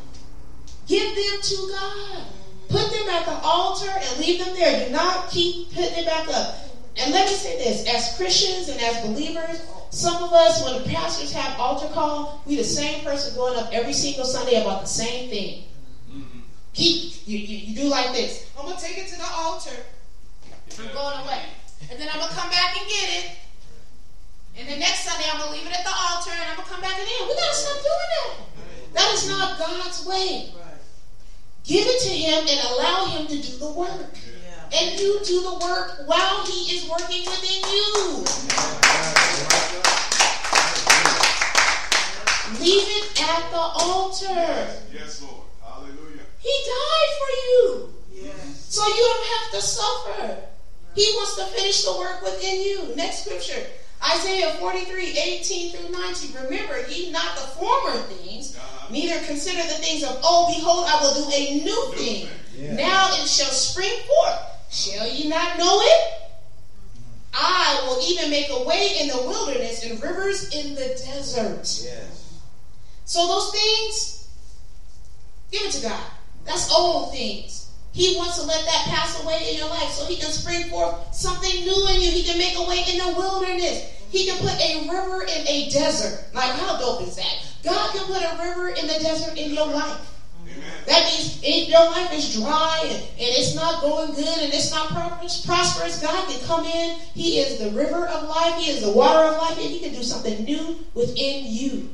Speaker 2: Give them to God. Put them at the altar and leave them there. Do not keep putting it back up. And let me say this as Christians and as believers, some of us, when the pastors have altar call, we the same person going up every single Sunday about the same thing.
Speaker 1: Mm-mm.
Speaker 2: Keep you, you, you do like this. I'm gonna take it to the altar. I'm going away. And then I'm gonna come back and get it. And the next Sunday I'm gonna leave it at the altar and I'm gonna come back again. We gotta stop doing that. That is not God's way. Give it to him and allow him to do the work. And you do the work while he is working within you. Leave it at the altar.
Speaker 1: Yes. Yes, Lord. Hallelujah.
Speaker 2: He died for you.
Speaker 4: Yes.
Speaker 2: So you don't have to suffer. He wants to finish the work within you. Next scripture. Isaiah 43, 18 through 19. Remember ye not the former things,
Speaker 1: Uh-huh.
Speaker 2: neither consider the things of old. Behold, I will do a new thing.
Speaker 3: Yeah.
Speaker 2: Now it shall spring forth. Shall ye not know it? I will even make a way in the wilderness and rivers in the desert.
Speaker 3: Yes.
Speaker 2: So those things, give it to God. That's old things. He wants to let that pass away in your life so he can spring forth something new in you. He can make a way in the wilderness. He can put a river in a desert. Like, how dope is that? God can put a river in the desert in your life.
Speaker 1: Amen.
Speaker 2: That means if your life is dry and, and it's not going good and it's not prosperous, prosperous, God can come in. He is the river of life. He is the water of life. And he can do something new within you.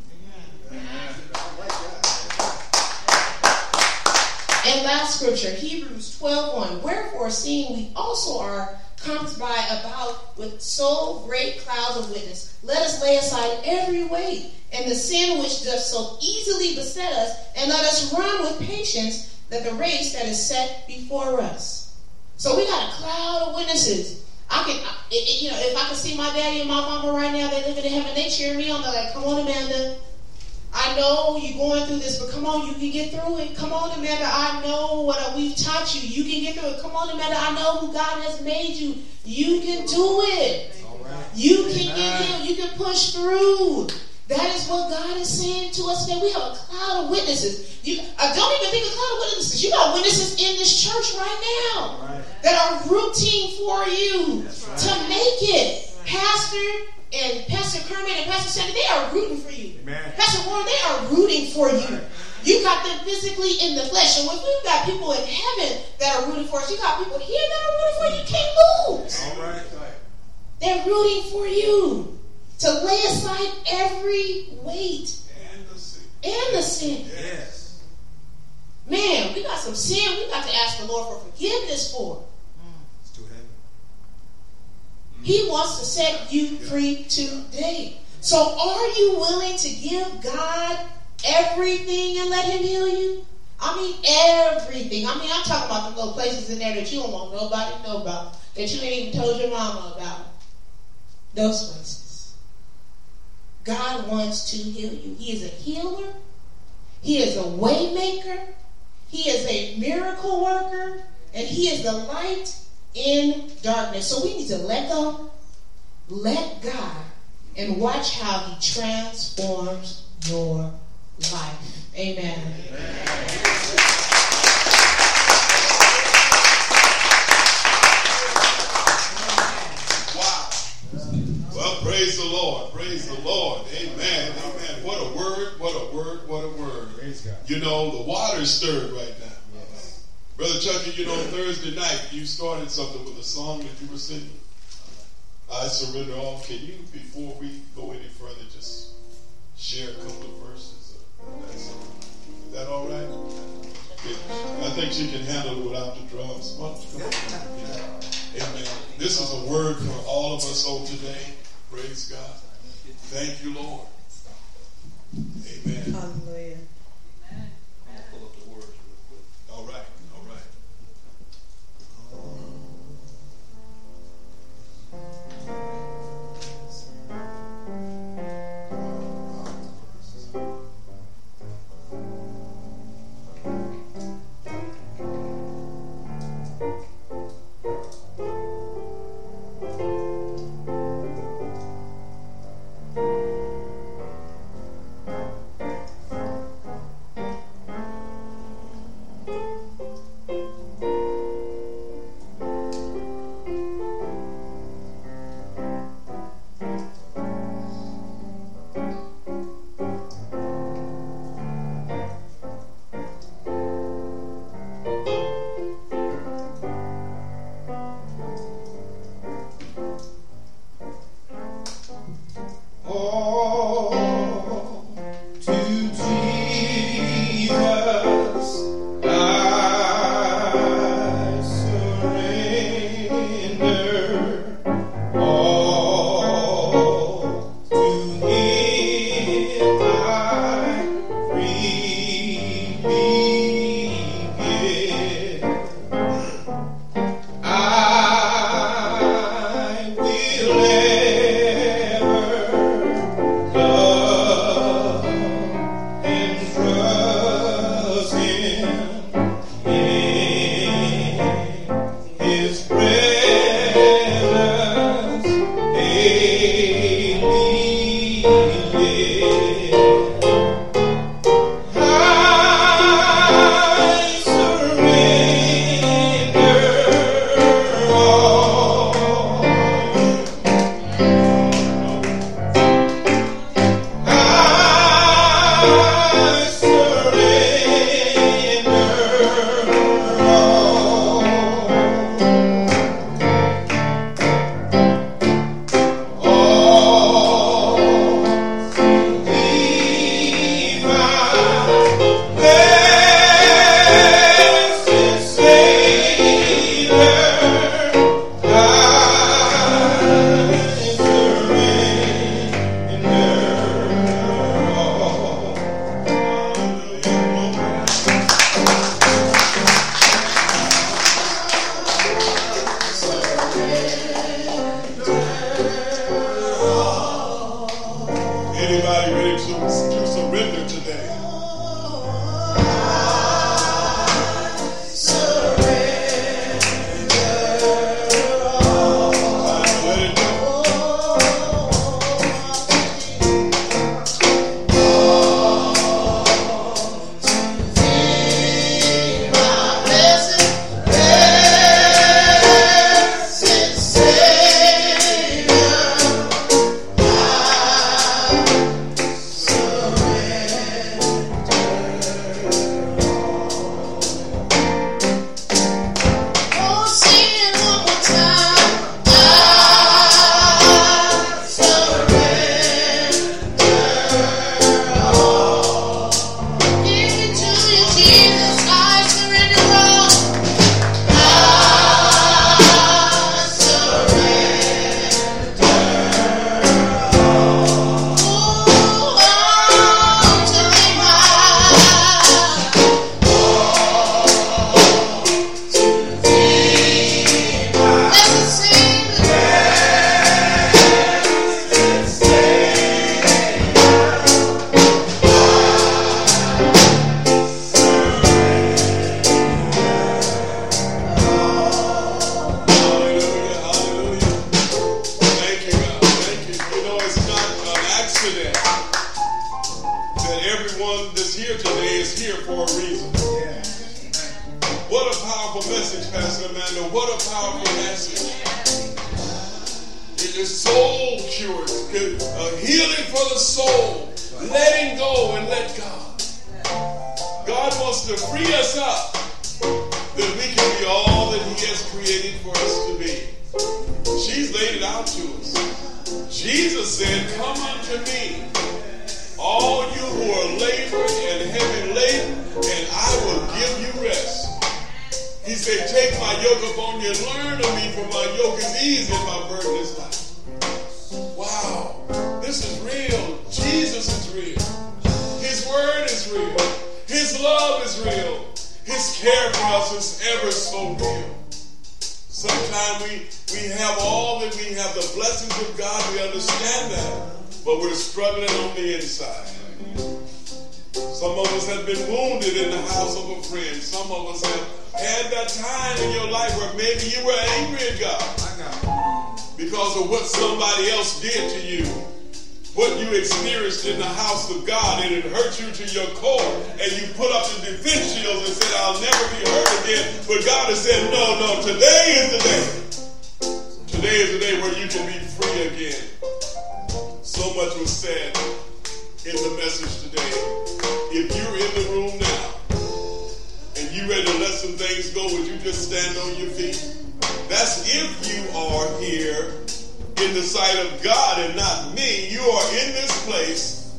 Speaker 2: And last scripture, Hebrews 12 1. Wherefore, seeing we also are comes by about with so great clouds of witness. Let us lay aside every weight and the sin which doth so easily beset us, and let us run with patience that the race that is set before us. So we got a cloud of witnesses. I can, it, you know, if I could see my daddy and my mama right now, they living in heaven, they cheer me on. They're like, "Come on, Amanda. I know you're going through this, but come on, you can get through it. Come on, Amanda. I know what we've taught you. You can get through it. Come on, Amanda. I know who God has made you. You can do it.
Speaker 3: Right.
Speaker 2: You can get healed. You can push through. That is what God is saying to us today. We have a cloud of witnesses. You uh, don't even think a cloud of witnesses. You got witnesses in this church right now
Speaker 3: right.
Speaker 2: that are rooting for you
Speaker 3: right.
Speaker 2: to make it. Pastor and Pastor Kermit and Pastor Sandy, they are rooting for you.
Speaker 3: Amen.
Speaker 2: Pastor Warren, they are rooting for you. You got them physically in the flesh. And when we've got people in heaven that are rooting for us, you got people here that are rooting for you. You can't lose.
Speaker 3: All right.
Speaker 2: They're rooting for you to lay aside every weight
Speaker 1: And the sin.
Speaker 2: and the sin.
Speaker 3: Yes.
Speaker 2: Man, we got some sin we got to ask the Lord for forgiveness for.
Speaker 3: It's too heavy.
Speaker 2: He wants to set you free today. So are you willing to give God everything and let him heal you? I mean everything. I mean I'm talking about the little places in there that you don't want nobody to know about, that you ain't even told your mama about. Those places. God wants to heal you. He is a healer. He is a way maker. He is a miracle worker. And he is the light in darkness. So we need to let go, let God, and watch how He transforms your life. Amen.
Speaker 1: Wow. Well, praise the Lord. Praise the Lord. Amen. Amen. What a word. What a word. What a word.
Speaker 3: Praise God.
Speaker 1: You know, the water's stirred right now. Brother Chucky, you know, Thursday night you started something with a song that you were singing. I surrender all. Can you, before we go any further, just share a couple of verses of that song? Is that all right? I think she can handle it without the drums. Amen. This is a word for all of us on today. Praise God. Thank you, Lord. Amen.
Speaker 4: Hallelujah.
Speaker 1: That's if you are here in the sight of God and not me. You are in this place,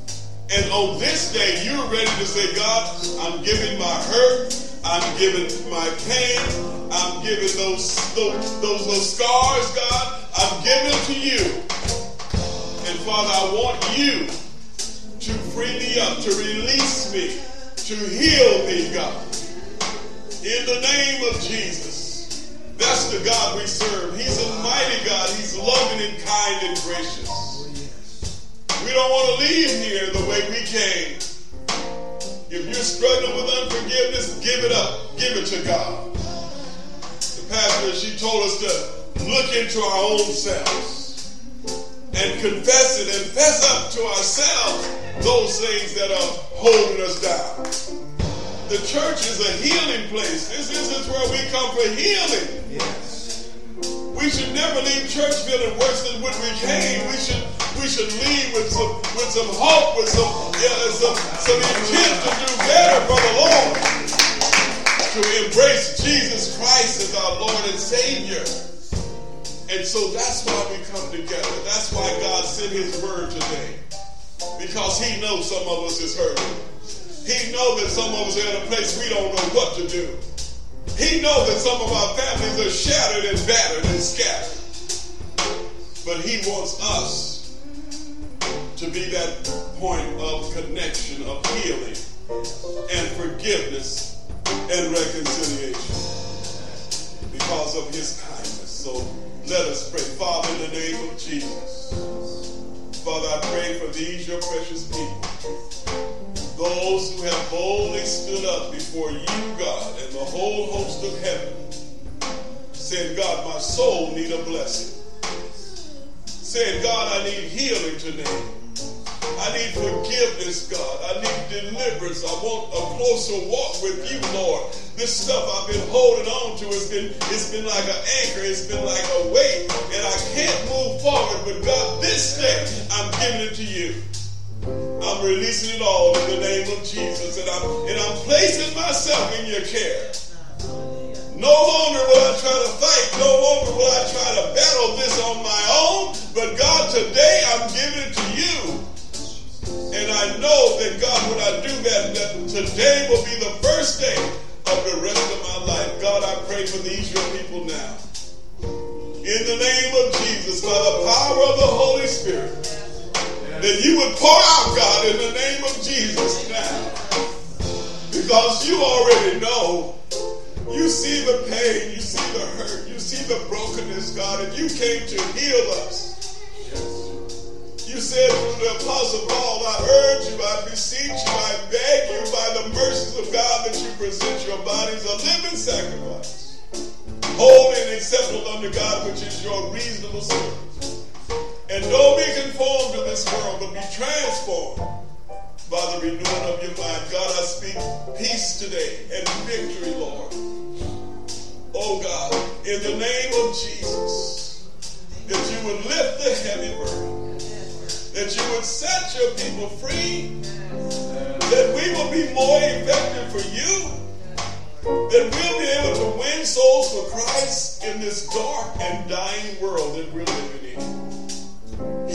Speaker 1: and on this day, you're ready to say, God, I'm giving my hurt, I'm giving my pain, I'm giving those, those, those, those scars, God, I'm giving them to you. And Father, I want you to free me up, to release me, to heal me, God. In the name of Jesus. That's the God we serve. He's a mighty God. He's loving and kind and gracious. We don't want to leave here the way we came. If you're struggling with unforgiveness, give it up. Give it to God. The pastor, she told us to look into our own selves and confess it and fess up to ourselves those things that are holding us down. The church is a healing place. This, is where we come for healing. Yes. We should never leave church feeling worse than when we came. We should we should leave with some with some hope, with some yeah, some some intent to do better for the Lord. To embrace Jesus Christ as our Lord and Savior. And so that's why we come together. That's why God sent his word today. Because he knows some of us is hurting. He knows that some of us are in a place we don't know what to do. He knows that some of our families are shattered and battered and scattered. But he wants us to be that point of connection, of healing and forgiveness and reconciliation because of his kindness. So let us pray. Father, in the name of Jesus. Father, I pray for these, your precious people those who have boldly stood up before you, God, and the whole host of heaven, saying, God, my soul need a blessing. Saying, God, I need healing today. I need forgiveness, God. I need deliverance. I want a closer walk with you, Lord. This stuff I've been holding on to has been it's been like an anchor, it's been like a weight, and I can't move forward. But God, this day I'm giving it to you. I'm releasing it all in the name of Jesus. And I'm, and I'm placing myself in your care. No longer will I try to fight. No longer will I try to battle this on my own. But God, today I'm giving it to you. And I know that God, when I do that, that today will be the first day of the rest of my life. God, I pray for these your people now. In the name of Jesus, by the power of the Holy Spirit that you would pour out, God, in the name of Jesus now. Because you already know. You see the pain, you see the hurt, you see the brokenness, God, and you came to heal us. You said through the Apostle Paul, I urge you, I beseech you, I beg you by the mercies of God that you present your bodies a living sacrifice, holy and acceptable unto God, which is your reasonable service. And don't be conformed to this world, but be transformed by the renewing of your mind. God, I speak peace today and victory, Lord. Oh God, in the name of Jesus, that you would lift the heavy burden, that you would set your people free, that we will be more effective for you, that we'll be able to win souls for Christ in this dark and dying world that we're living in.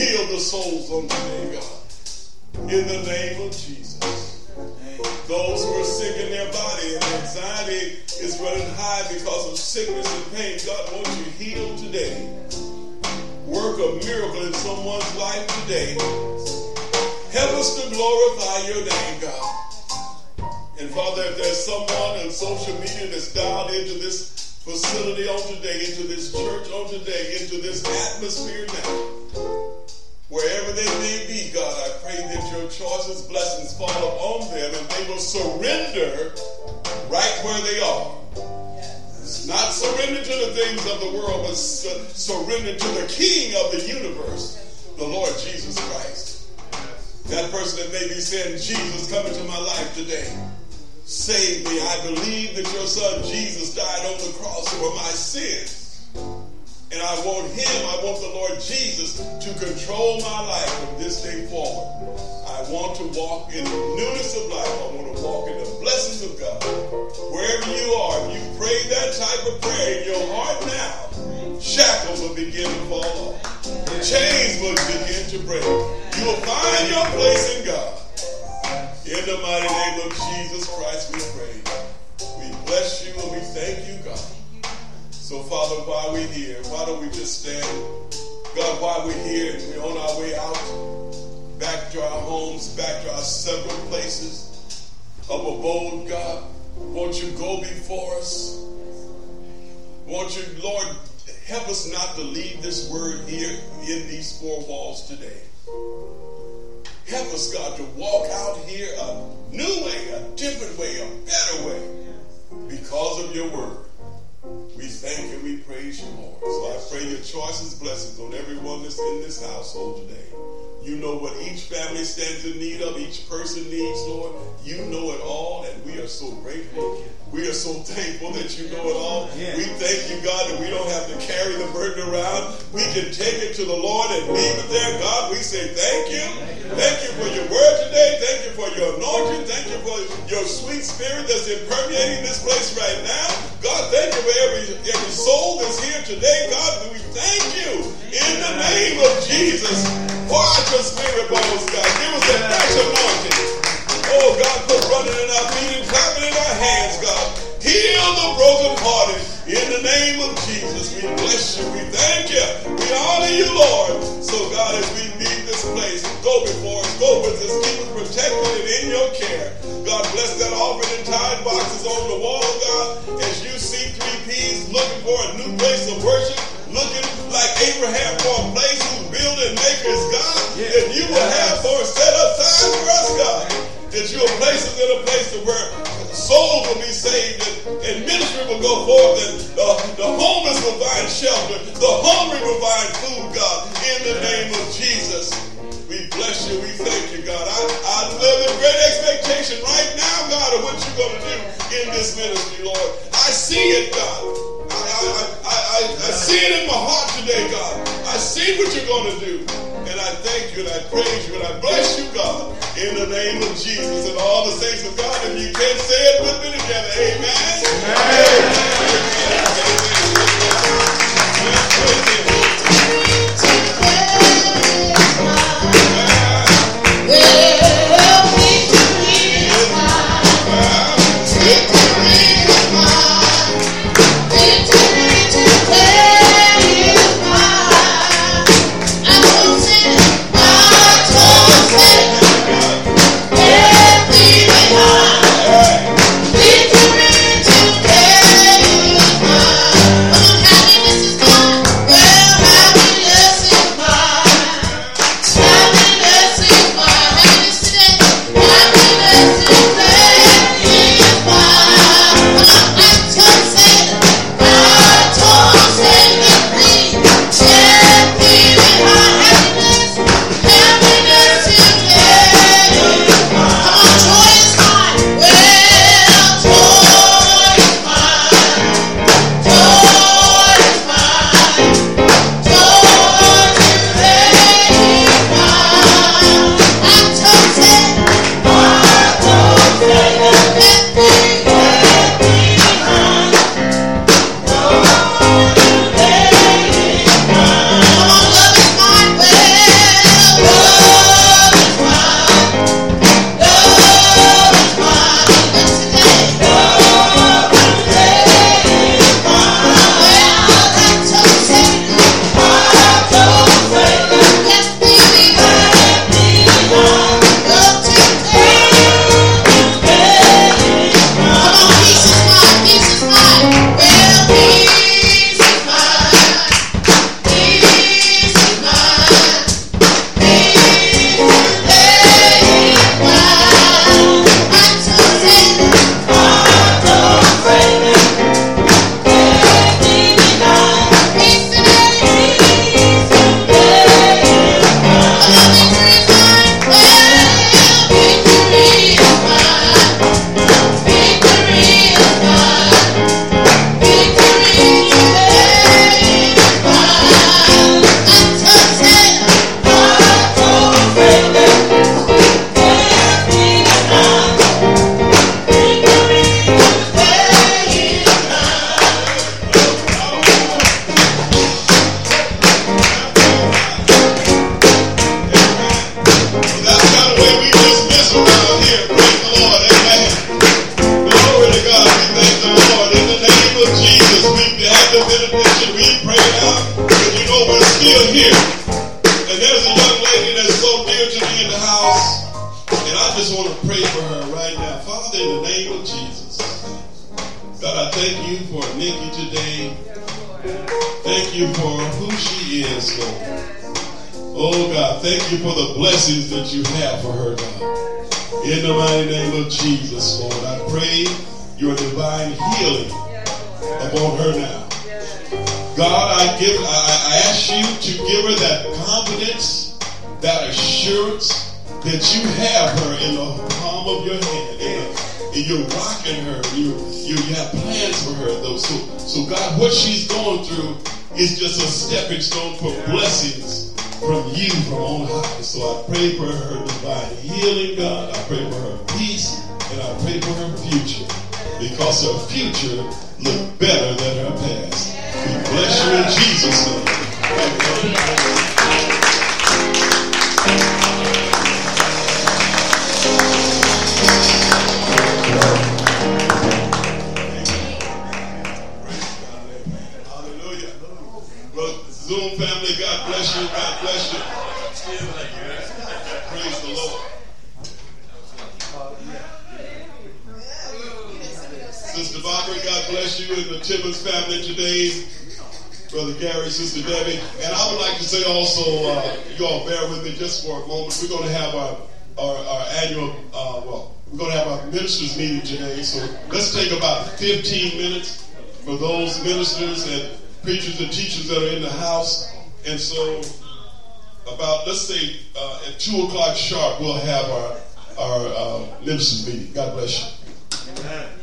Speaker 1: Heal the souls on today, God, in the name of Jesus. Those who are sick in their body and anxiety is running high because of sickness and pain, God wants you healed today. Work a miracle in someone's life today. Help us to glorify your name, God. And Father, if there's someone on social media that's dialed into this facility on today, into this church on today, into this atmosphere now, wherever they may be, God, I pray that your choices, blessings fall upon them and they will surrender right where they are. Not surrender to the things of the world, but su- surrender to the King of the universe, the Lord Jesus Christ. That person that may be saying, Jesus, come into my life today. Save me. I believe that your son Jesus died on the cross for my sins. And I want him, I want the Lord Jesus to control my life from this day forward. I want to walk in the newness of life. I want to walk in the blessings of God. Wherever you are, if you pray that type of prayer in your heart now, shackles will begin to fall off. The Chains will begin to break. You will find your place in God. In the mighty name of Jesus Christ, we pray. We bless you and we thank you, God. So, Father, while we're here, why don't we just stand? God, while we're here and we're on our way out, back to our homes, back to our several places of abode, God, won't you go before us? Won't you, Lord, help us not to leave this word here in these four walls today. Help us, God, to walk out here a new way, a different way, a better way because of your word. We thank and we praise you, Lord. So I pray your choices, blessings on everyone that's in this household today. You know what each family stands in need of, each person needs, Lord. You know it all, and we are so grateful. We are so thankful that you know it all.
Speaker 3: Yeah.
Speaker 1: We thank you, God, that we don't have to carry the burden around. We can take it to the Lord and leave it there. God, we say thank you. Thank you for your word today. Thank you for your anointing. Thank you for your sweet spirit that's permeating this place right now. God, thank you for every, every soul that's here today. God, we thank you in the name of Jesus. Pour out your spirit, bones, God. Give us that fresh anointing. Oh, God, put running in our feet and clapping in our hands, God. Heal the brokenhearted in the name of Jesus. We bless you. We thank you. We honor you, Lord. Praise you and I bless you, upon her now. God, I give, I, I ask you to give her that confidence, that assurance that you have her in the palm of your hand. And, and you're rocking her. You, you, you have plans for her, though. So, so God, what she's going through is just a stepping stone for blessings from you from on high. So I pray for her divine healing, God. I pray for her peace, and I pray for her future. Because her future look better than her past. We bless you in Jesus' name. Hallelujah. Well, Zoom family, God bless you. God bless you. Praise the Lord. Sister Barbara, God bless you and the Timmons family today. Brother Gary, Sister Debbie. And I would like to say also, uh, you all bear with me just for a moment. We're going to have our, our, our annual, uh, well, we're going to have our ministers meeting today. So let's take about 15 minutes for those ministers and preachers and teachers that are in the house. And so about, let's say, uh, at 2 o'clock sharp, we'll have our, our uh, ministers meeting. God bless you. Amen.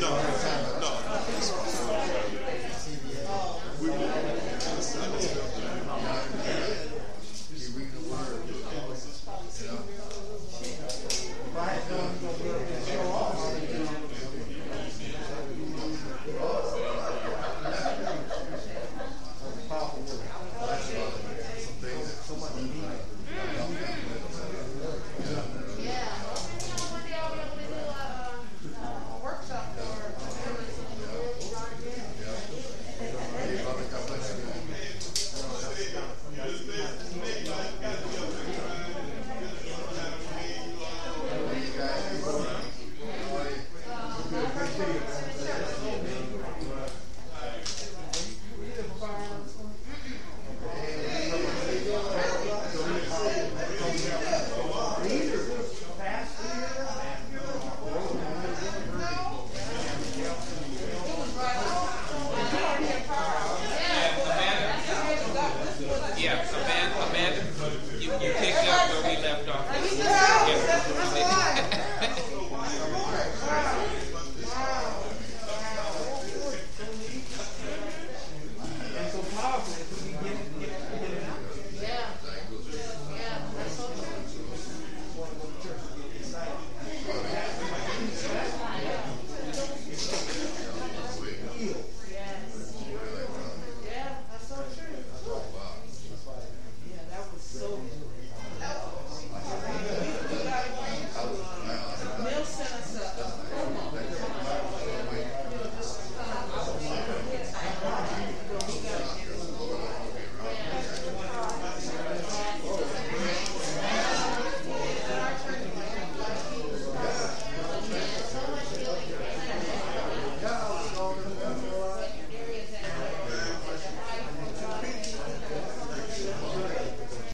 Speaker 1: No,